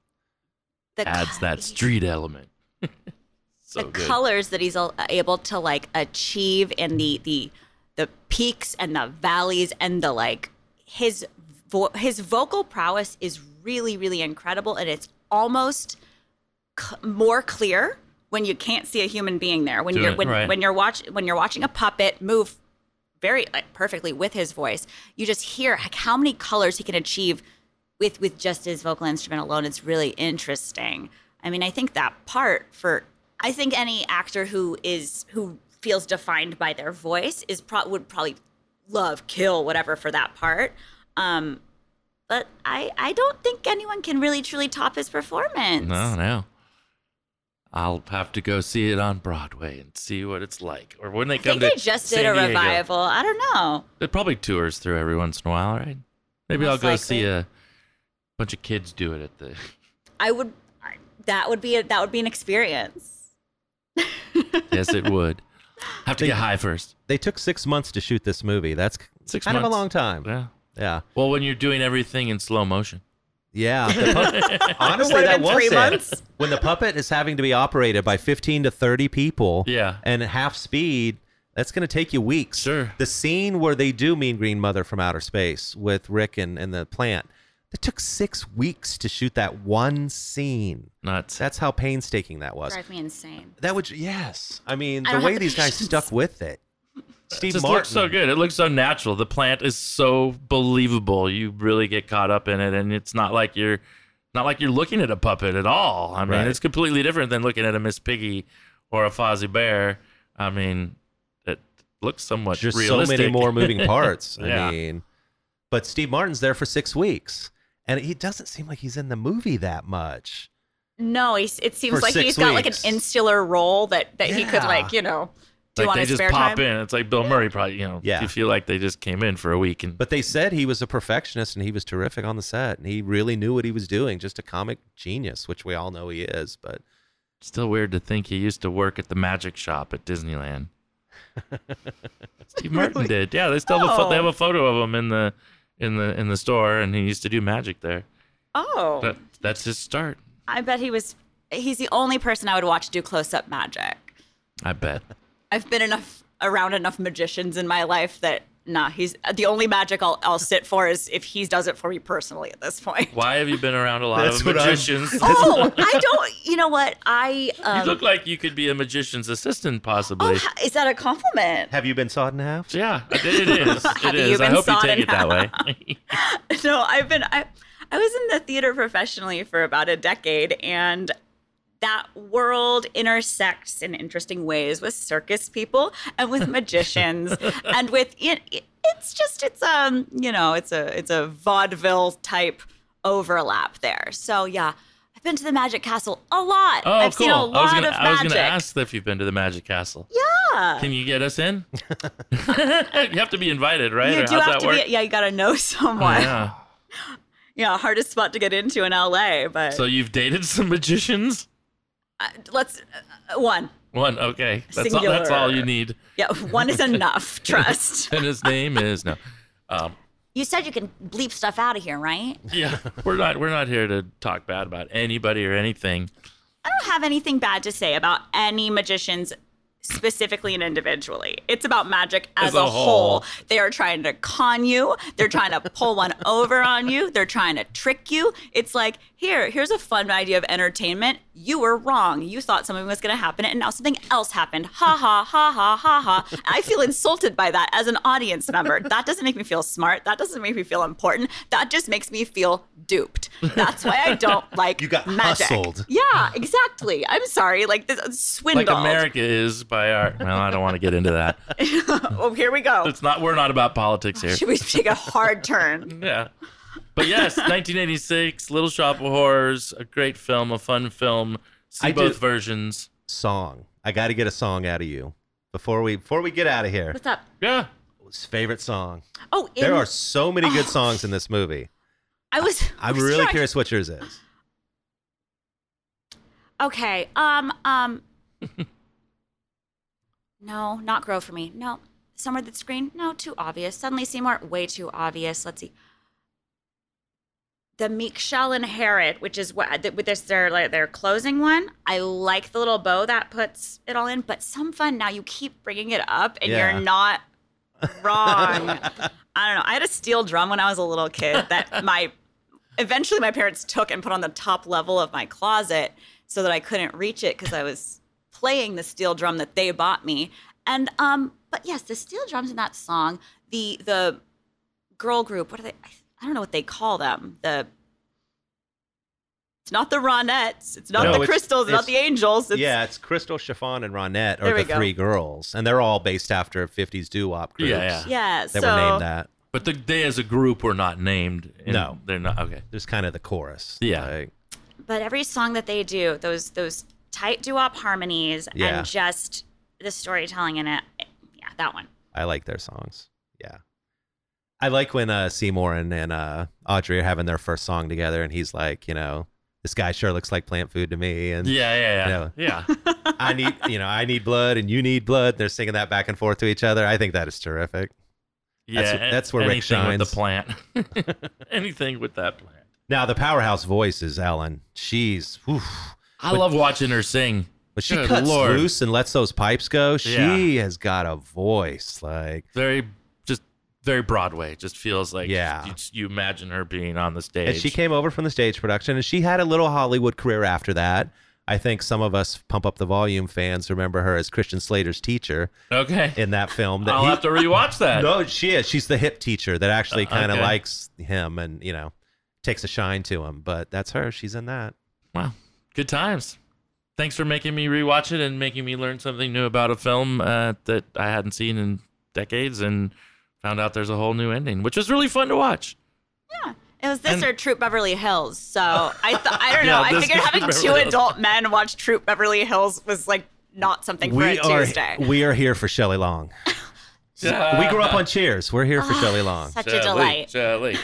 The Adds co- that street element. <laughs> so the good. colors that he's able to like achieve and the the the peaks and the valleys and the like his vo- his vocal prowess is really really incredible and it's almost c- more clear when you can't see a human being there when Do you're it, when, right. when you're watch when you're watching a puppet move very like, perfectly with his voice you just hear like, how many colors he can achieve with with just his vocal instrument alone. It's really interesting. I mean i think that part for i think any actor who is who feels defined by their voice is pro- would probably love kill whatever for that part. Um but i i don't think anyone can really truly top his performance. No, no. I'll have to go see it on Broadway and see what it's like. Or when they i come think to they just San did a Diego. revival i don't know It probably tours through every once in a while, right? Maybe I'll Most go see a bunch of kids do it at the. i would that would be a, that would be an experience <laughs> Yes, it would. Have to get high first. They took six months to shoot this movie. That's Six kind of a long time. Yeah. Yeah. Well, when you're doing everything in slow motion. Yeah. the pu- <laughs> honestly, that was three it. months. When the puppet is having to be operated by 15 to 30 people Yeah. and half speed, that's going to take you weeks. Sure. The scene where they do Mean Green Mother from Outer Space with Rick and, and the plant, it took six weeks to shoot that one scene. Nuts. That's how painstaking that was. drive me insane That would, yes. I mean, I the way have the these guys stuck with it. It just Martin. looks so good. It looks so natural. The plant is so believable. You really get caught up in it, and it's not like you're not like you're looking at a puppet at all. I mean, Right. it's completely different than looking at a Miss Piggy or a Fozzie Bear. I mean, it looks somewhat There's realistic. so many more <laughs> moving parts. <laughs> Yeah. I mean, but Steve Martin's there for six weeks, and he doesn't seem like he's in the movie that much. No, he's, it seems For like six he's got like an insular role that that he could like you know do like on they his just spare pop time. in. It's like Bill Murray, probably. You know, Yeah. you feel like they just came in for a week and But they said he was a perfectionist and he was terrific on the set, and he really knew what he was doing. Just a comic genius, which we all know he is. But Still weird to think he used to work at the magic shop at Disneyland. <laughs> Steve Martin did. Yeah, they still have a, pho- they have Oh. a photo of him in the in the in the store, and he used to do magic there. Oh, That that's his start. I bet he was. He's the only person I would watch do close up magic. I bet. I've been enough around enough magicians in my life that nah, he's the only magic I'll I'll sit for is if he does it for me personally at this point. Why have you been around a lot That's of magicians? <laughs> Oh, I don't. You know what? I um, you look like you could be a magician's assistant, oh, possibly. ha- is that a compliment? have you been sawed in half? yeah, it it is. <laughs> It Have you. I hope you take in it that way. <laughs> no, I've been I, I was in the theater professionally for about a decade and that world intersects in interesting ways with circus people and with <laughs> magicians and with it, it's just it's um you know it's a it's a vaudeville type overlap there. So yeah, I've been to the Magic Castle a lot. Oh, I've cool. seen a I was lot gonna of I was gonna ask if you've been to the Magic Castle. yeah. Can you get us in? <laughs> <laughs> you have to be invited, right? You Or do how's have that to work? be yeah, you got to know someone. yeah. yeah, hardest spot to get into in LA, but So you've dated some magicians? Uh, let's uh, one. One, okay. That's all, that's all you need. Yeah, one is <laughs> enough. Trust. <laughs> And his name is no. Um, You said you can bleep stuff out of here, right? yeah, we're not we're not here to talk bad about anybody or anything. I don't have anything bad to say about any magicians specifically and individually. It's about magic as, As a, a whole. whole. They are trying to con you. They're trying to pull one <laughs> over on you. They're trying to trick you. It's like, here, here's a fun idea of entertainment. You were wrong. You thought something was going to happen and now something else happened. Ha ha ha ha ha ha. I feel insulted by that as an audience member. That doesn't make me feel smart. That doesn't make me feel important. That just makes me feel duped. That's why I don't <laughs> like You got magic. hustled. Yeah, exactly. I'm sorry. Like this swindled. Like America is by our well, I don't want to get into that. <laughs> oh, here we go. It's not we're not about politics here. Should we take a hard turn? <laughs> Yeah. But yes, 1986, Little Shop of Horrors, a great film, a fun film. See I both do- versions. Song. I got to get a song out of you before we before we get out of here. What's up? Yeah. Favorite song. Oh, in, There are so many good songs in this movie. I was. I <laughs> I'm was really trying- curious what yours is. Okay. Um. Um. No, not grow for me. No. Somewhere that's green. No, too obvious. Suddenly Seymour, way too obvious. Let's see. The Meek Shall Inherit, which is what with this their like their closing one. I like the little bow that puts it all in, but some fun. Now you keep bringing it up, and Yeah. you're not wrong. <laughs> I don't know. I had a steel drum when I was a little kid that <laughs> my eventually my parents took and put on the top level of my closet so that I couldn't reach it because I was playing the steel drum that they bought me. And um, but yes, the steel drums in that song, the the girl group, what are they? I don't know what they call them. The it's not the Ronettes, it's not No, the it's- Crystals, it's, not the Angels. It's, yeah, it's Crystal, Chiffon, and Ronette There are the go. three girls, and they're all based after 50s doo-wop groups Yeah, yeah. yeah. that so were named that. But the, they as a group were not named. in- No. They're not. Okay. There's kind of the chorus. Yeah. Like, but every song that they do, those those tight doo-wop harmonies Yeah. and just the storytelling in it, yeah, that one. I like their songs. Yeah. I like when uh, Seymour and, and uh, Audrey are having their first song together, and he's like, you know, this guy sure looks like plant food to me, and Yeah, yeah, yeah. Yeah. <laughs> I need, you know, I need blood, and you need blood. They're singing that back and forth to each other. I think that is terrific. yeah. That's- that's where Rick anything with shines. the plant. <laughs> <laughs> anything with that plant. Now the powerhouse voice is Ellen. She's, whew. I love watching her sing. but she Good cuts Lord. loose and lets those pipes go. She Yeah. has got a voice like. Very, just very Broadway. Just feels like Yeah. you, you imagine her being on the stage. And she came over from the stage production, and she had a little Hollywood career after that. I think some of us Pump Up the Volume fans remember her as Christian Slater's teacher Okay. in that film. That I'll he- have to rewatch that. No, she is. She's the hip teacher that actually uh, kind of okay. likes him and you know takes a shine to him. But that's her. She's in that. Wow. Good times. Thanks for making me rewatch it and making me learn something new about a film uh, that I hadn't seen in decades and found out there's a whole new ending, which was really fun to watch. Yeah. It was this And- or Troop Beverly Hills. So I thought I don't <laughs> Yeah, know. I figured having Beverly two Hills. adult men watch Troop Beverly Hills was like not something for we a are Tuesday. we are here for Shelley Long. <laughs> we grew up on Cheers. We're here for Shelley Long. Such a delight. Jelly.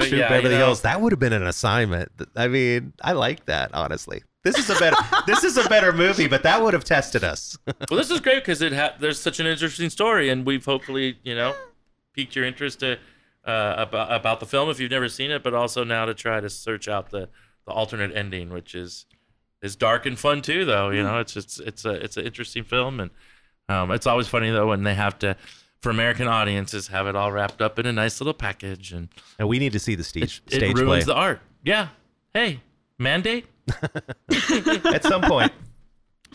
True yeah, Beverly you know, Hills. That would have been an assignment. I mean, I like that honestly. This is a better. <laughs> this is a better movie, but that would have tested us. Well, this is great because it ha- there's such an interesting story, and we've hopefully you know piqued your interest to, uh, about about the film if you've never seen it, but also now to try to search out the the alternate ending, which is is dark and fun too. Though you know, it's it's it's a it's an interesting film, and um, it's always funny though when they have to. For American audiences, have it all wrapped up in a nice little package, and and we need to see the stage it stage ruins play the art. Yeah. Hey, mandate. <laughs> <laughs> at some point.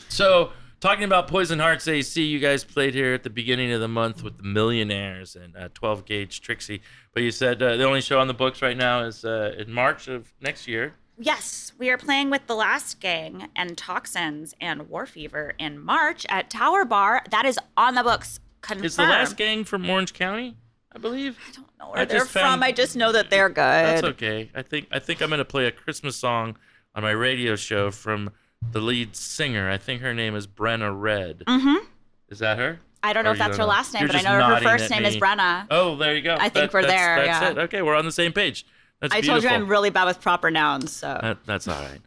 So, talking about Poison Hearts AC, you guys played here at the beginning of the month with the Millionaires and uh, 12 Gauge Trixie. But you said uh, the only show on the books right now is uh, in March of next year. Yes, we are playing with the Last Gang and Toxins and War Fever in March at Tower Bar. That is on the books. Confirmed. Is the last gang from Orange County? I believe. I don't know where I they're just from. found- I just know that they're good. That's okay. I think I think I'm gonna play a Christmas song on my radio show from the lead singer. I think her name is Brenna Red. Mm-hmm. Is that her? I don't Or know if that's her last name, You're but I know her first name is. Brenna. Oh, there you go. I think we're that's, there, That's yeah. it. Okay, we're on the same page. That's I told you. I'm really bad with proper nouns, so That, that's all right.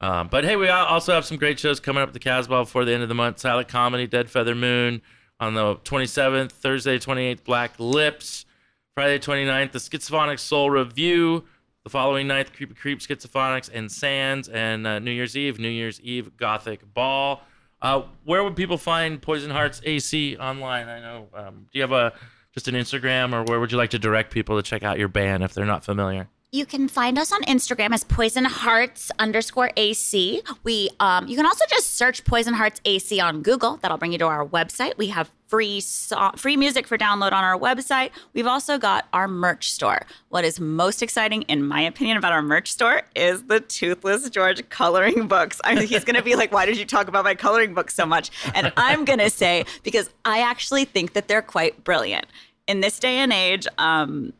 Um, but hey, we also have some great shows coming up at the Casbah before the end of the month. Silent Comedy, Dead Feather Moon on the 27th, Thursday 28th, Black Lips, Friday 29th, the Schizophonic Soul Review, the following night, Creepy Creep, Schizophonics, and Sands, and uh, New Year's Eve, New Year's Eve Gothic Ball. Uh, where would people find Poison Hearts AC online? I know. Um, do you have a just an Instagram, or where would you like to direct people to check out your band if they're not familiar? You can find us on Instagram as Poison Hearts underscore AC. We um, you can also just search Poison Hearts AC on Google. That'll bring you to our website. We have free so- free music for download on our website. We've also got our merch store. What is most exciting, in my opinion, about our merch store is the Toothless George coloring <laughs> books. I mean, he's gonna be like, "Why did you talk about my coloring books so much?" And I'm gonna say because I actually think that they're quite brilliant in this day and age. Um,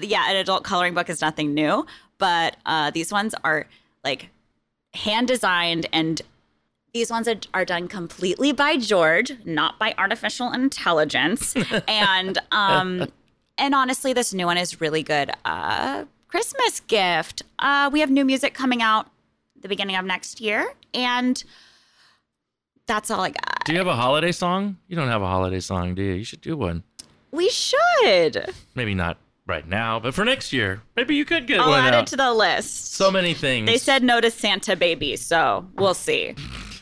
yeah, an adult coloring book is nothing new, but uh, these ones are like hand designed and these ones are, are done completely by George, not by artificial intelligence. <laughs> and um, and honestly, this new one is really good. Uh, Christmas gift. Uh, we have new music coming out the beginning of next year, and that's all I got. Do you have a holiday song? You don't have a holiday song, do you? You should do one. We should. Maybe not right now, but for next year, maybe you could get I'll one add out. it to the list. so many things. They said no to Santa Baby, so we'll see.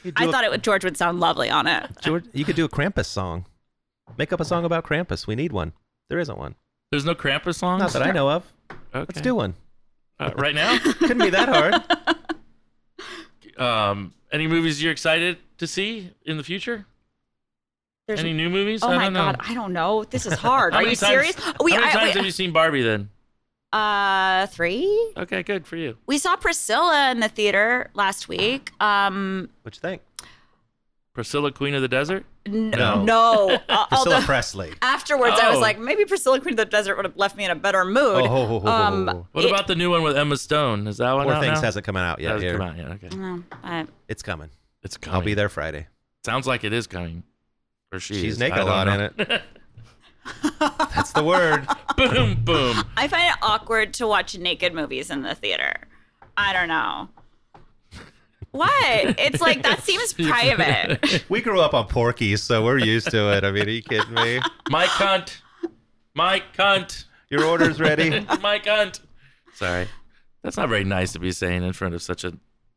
You I thought it would George would sound lovely on it. George, you could do a Krampus song. Make up a song about Krampus. We need one. There isn't one. there's no Krampus songs. Not that I know of. Okay. Let's do one. Uh, right now. <laughs> Couldn't be that hard. <laughs> um, any movies you're excited to see in the future? There's Any new movies? Oh I my don't know. god, I don't know. This is hard. How Are many you times- serious? We How many I- times we- have you seen Barbie then? uh three. Okay, good for you. We saw Priscilla in the theater last week. Um, What you think? Priscilla, Queen of the Desert. n- No. no. Uh, <laughs> Priscilla although Presley. afterwards, I was Oh. like, maybe Priscilla Queen of the Desert would have left me in a better mood. Oh, ho, um. What it- about the new one with Emma Stone? Is that one Poor out Things now? hasn't come out yet. Hasn't come out yet. Okay, No, I- It's coming. it's coming. I'll be there Friday. Sounds like it is coming. Or she She's is. naked I a don't lot know. in it. <laughs> That's the word. <laughs> boom, boom. I find it awkward to watch naked movies in the theater. I don't know. What? It's like that <laughs> seems private. We grew up on Porky's, so we're used to it. I mean, are you kidding me? My cunt. My cunt. Your order's ready. My cunt. Sorry. That's not very nice to be saying in front of such a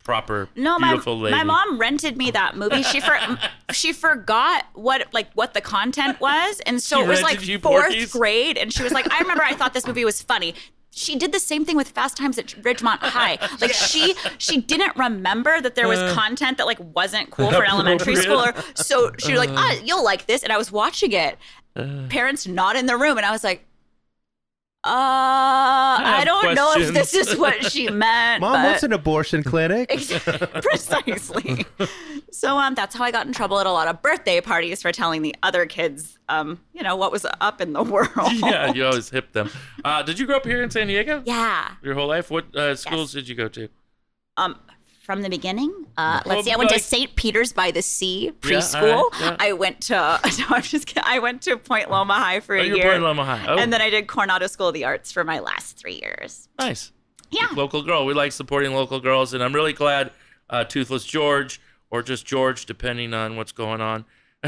proper, No, my, lady. my mom rented me that movie. She for, <laughs> she forgot what like what the content was, and so She it was like fourth Porky's? grade, and she was like, "I remember I thought this <laughs> movie was funny." She did the same thing with Fast Times at Ridgemont High. <laughs> Like she she didn't remember that there was Uh. content that like wasn't cool for an elementary schooler. So she was like, "Ah, you'll like this," and I was watching it. Uh. Parents not in the room, and I was like. Uh, I, have don't know if this is what she <laughs> meant. Mom, but- what's an abortion clinic? <laughs> precisely. so um, that's how I got in trouble at a lot of birthday parties for telling the other kids, um, you know, what was up in the <laughs> world. yeah, you always hip them. Uh, did you grow up here in San Diego? Yeah. Your whole life? What uh, schools did you go to? Um, from the beginning, uh, let's see. I went like- to St. Peter's by the Sea Yeah, preschool. right, yeah. I went to. <laughs> No, I'm just kidding. I went to Point Loma High for Oh, a year, Point Loma High. Oh, and then I did Coronado School of the Arts for my last three years. nice. Yeah. Local girl. We like supporting local girls, and I'm really glad uh, Toothless George, or just George, depending on what's going on. <laughs>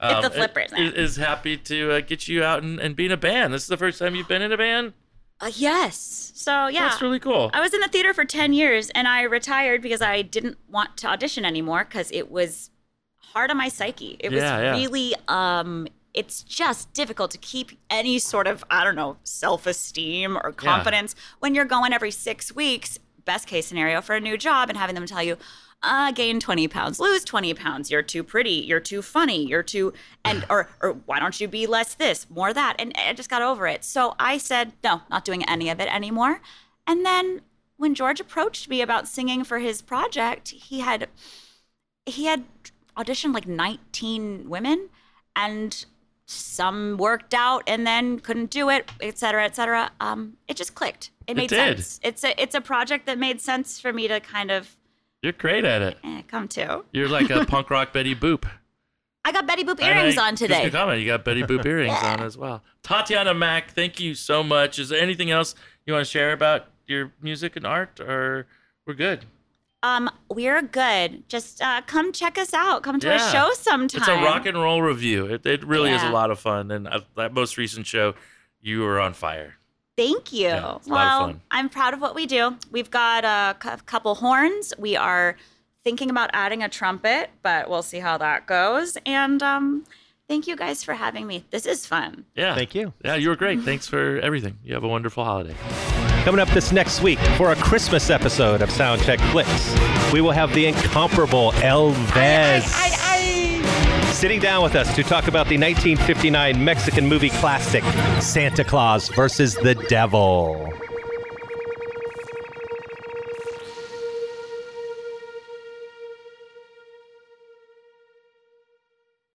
um, the flippers is, is happy to uh, get you out and, and be in a band. This is the first time you've been in a band. Uh, yes. So yeah, That's really cool. I was in the theater for 10 years and I retired because I didn't want to audition anymore because it was hard on my psyche. It Yeah, was yeah. really, um, it's just difficult to keep any sort of, I don't know, self esteem or confidence when you're going every six weeks, best case scenario, for a new job and having them tell you, uh, gain 20 pounds, lose 20 pounds. You're too pretty. You're too funny. You're too, and, <sighs> or, or why don't you be less this, more that? And I just got over it. So I said, no, not doing any of it anymore. And then when George approached me about singing for his project, he had he had auditioned like 19 women and some worked out and then couldn't do it, et cetera, et cetera. Um, it just clicked. It made did. sense. It's a it's a project that made sense for me to kind of You're great at it. eh, come to. You're like a <laughs> punk rock Betty Boop. I got Betty Boop earrings I- on just a today. comment. You got Betty Boop <laughs> earrings on as well. Tatiana Mac, thank you so much. Is there anything else you want to share about your music and art, or we're good? Um, we're good. Just uh, come check us out. Come to Yeah. a show sometime. It's a rock and roll review. It, it really is a lot of fun. And uh, that most recent show, you were on fire. Thank you. Yeah, it's a lot of well, fun. I'm proud of what we do. We've got a couple horns. We are thinking about adding a trumpet, but we'll see how that goes. And um, thank you guys for having me. This is fun. Yeah. Thank you. Yeah, you were great. Thanks for everything. You have a wonderful holiday. Coming up this next week for a Christmas episode of Soundcheck Flicks, we will have the incomparable El Vez sitting down with us to talk about the 1959 Mexican movie classic Santa Claus versus the Devil.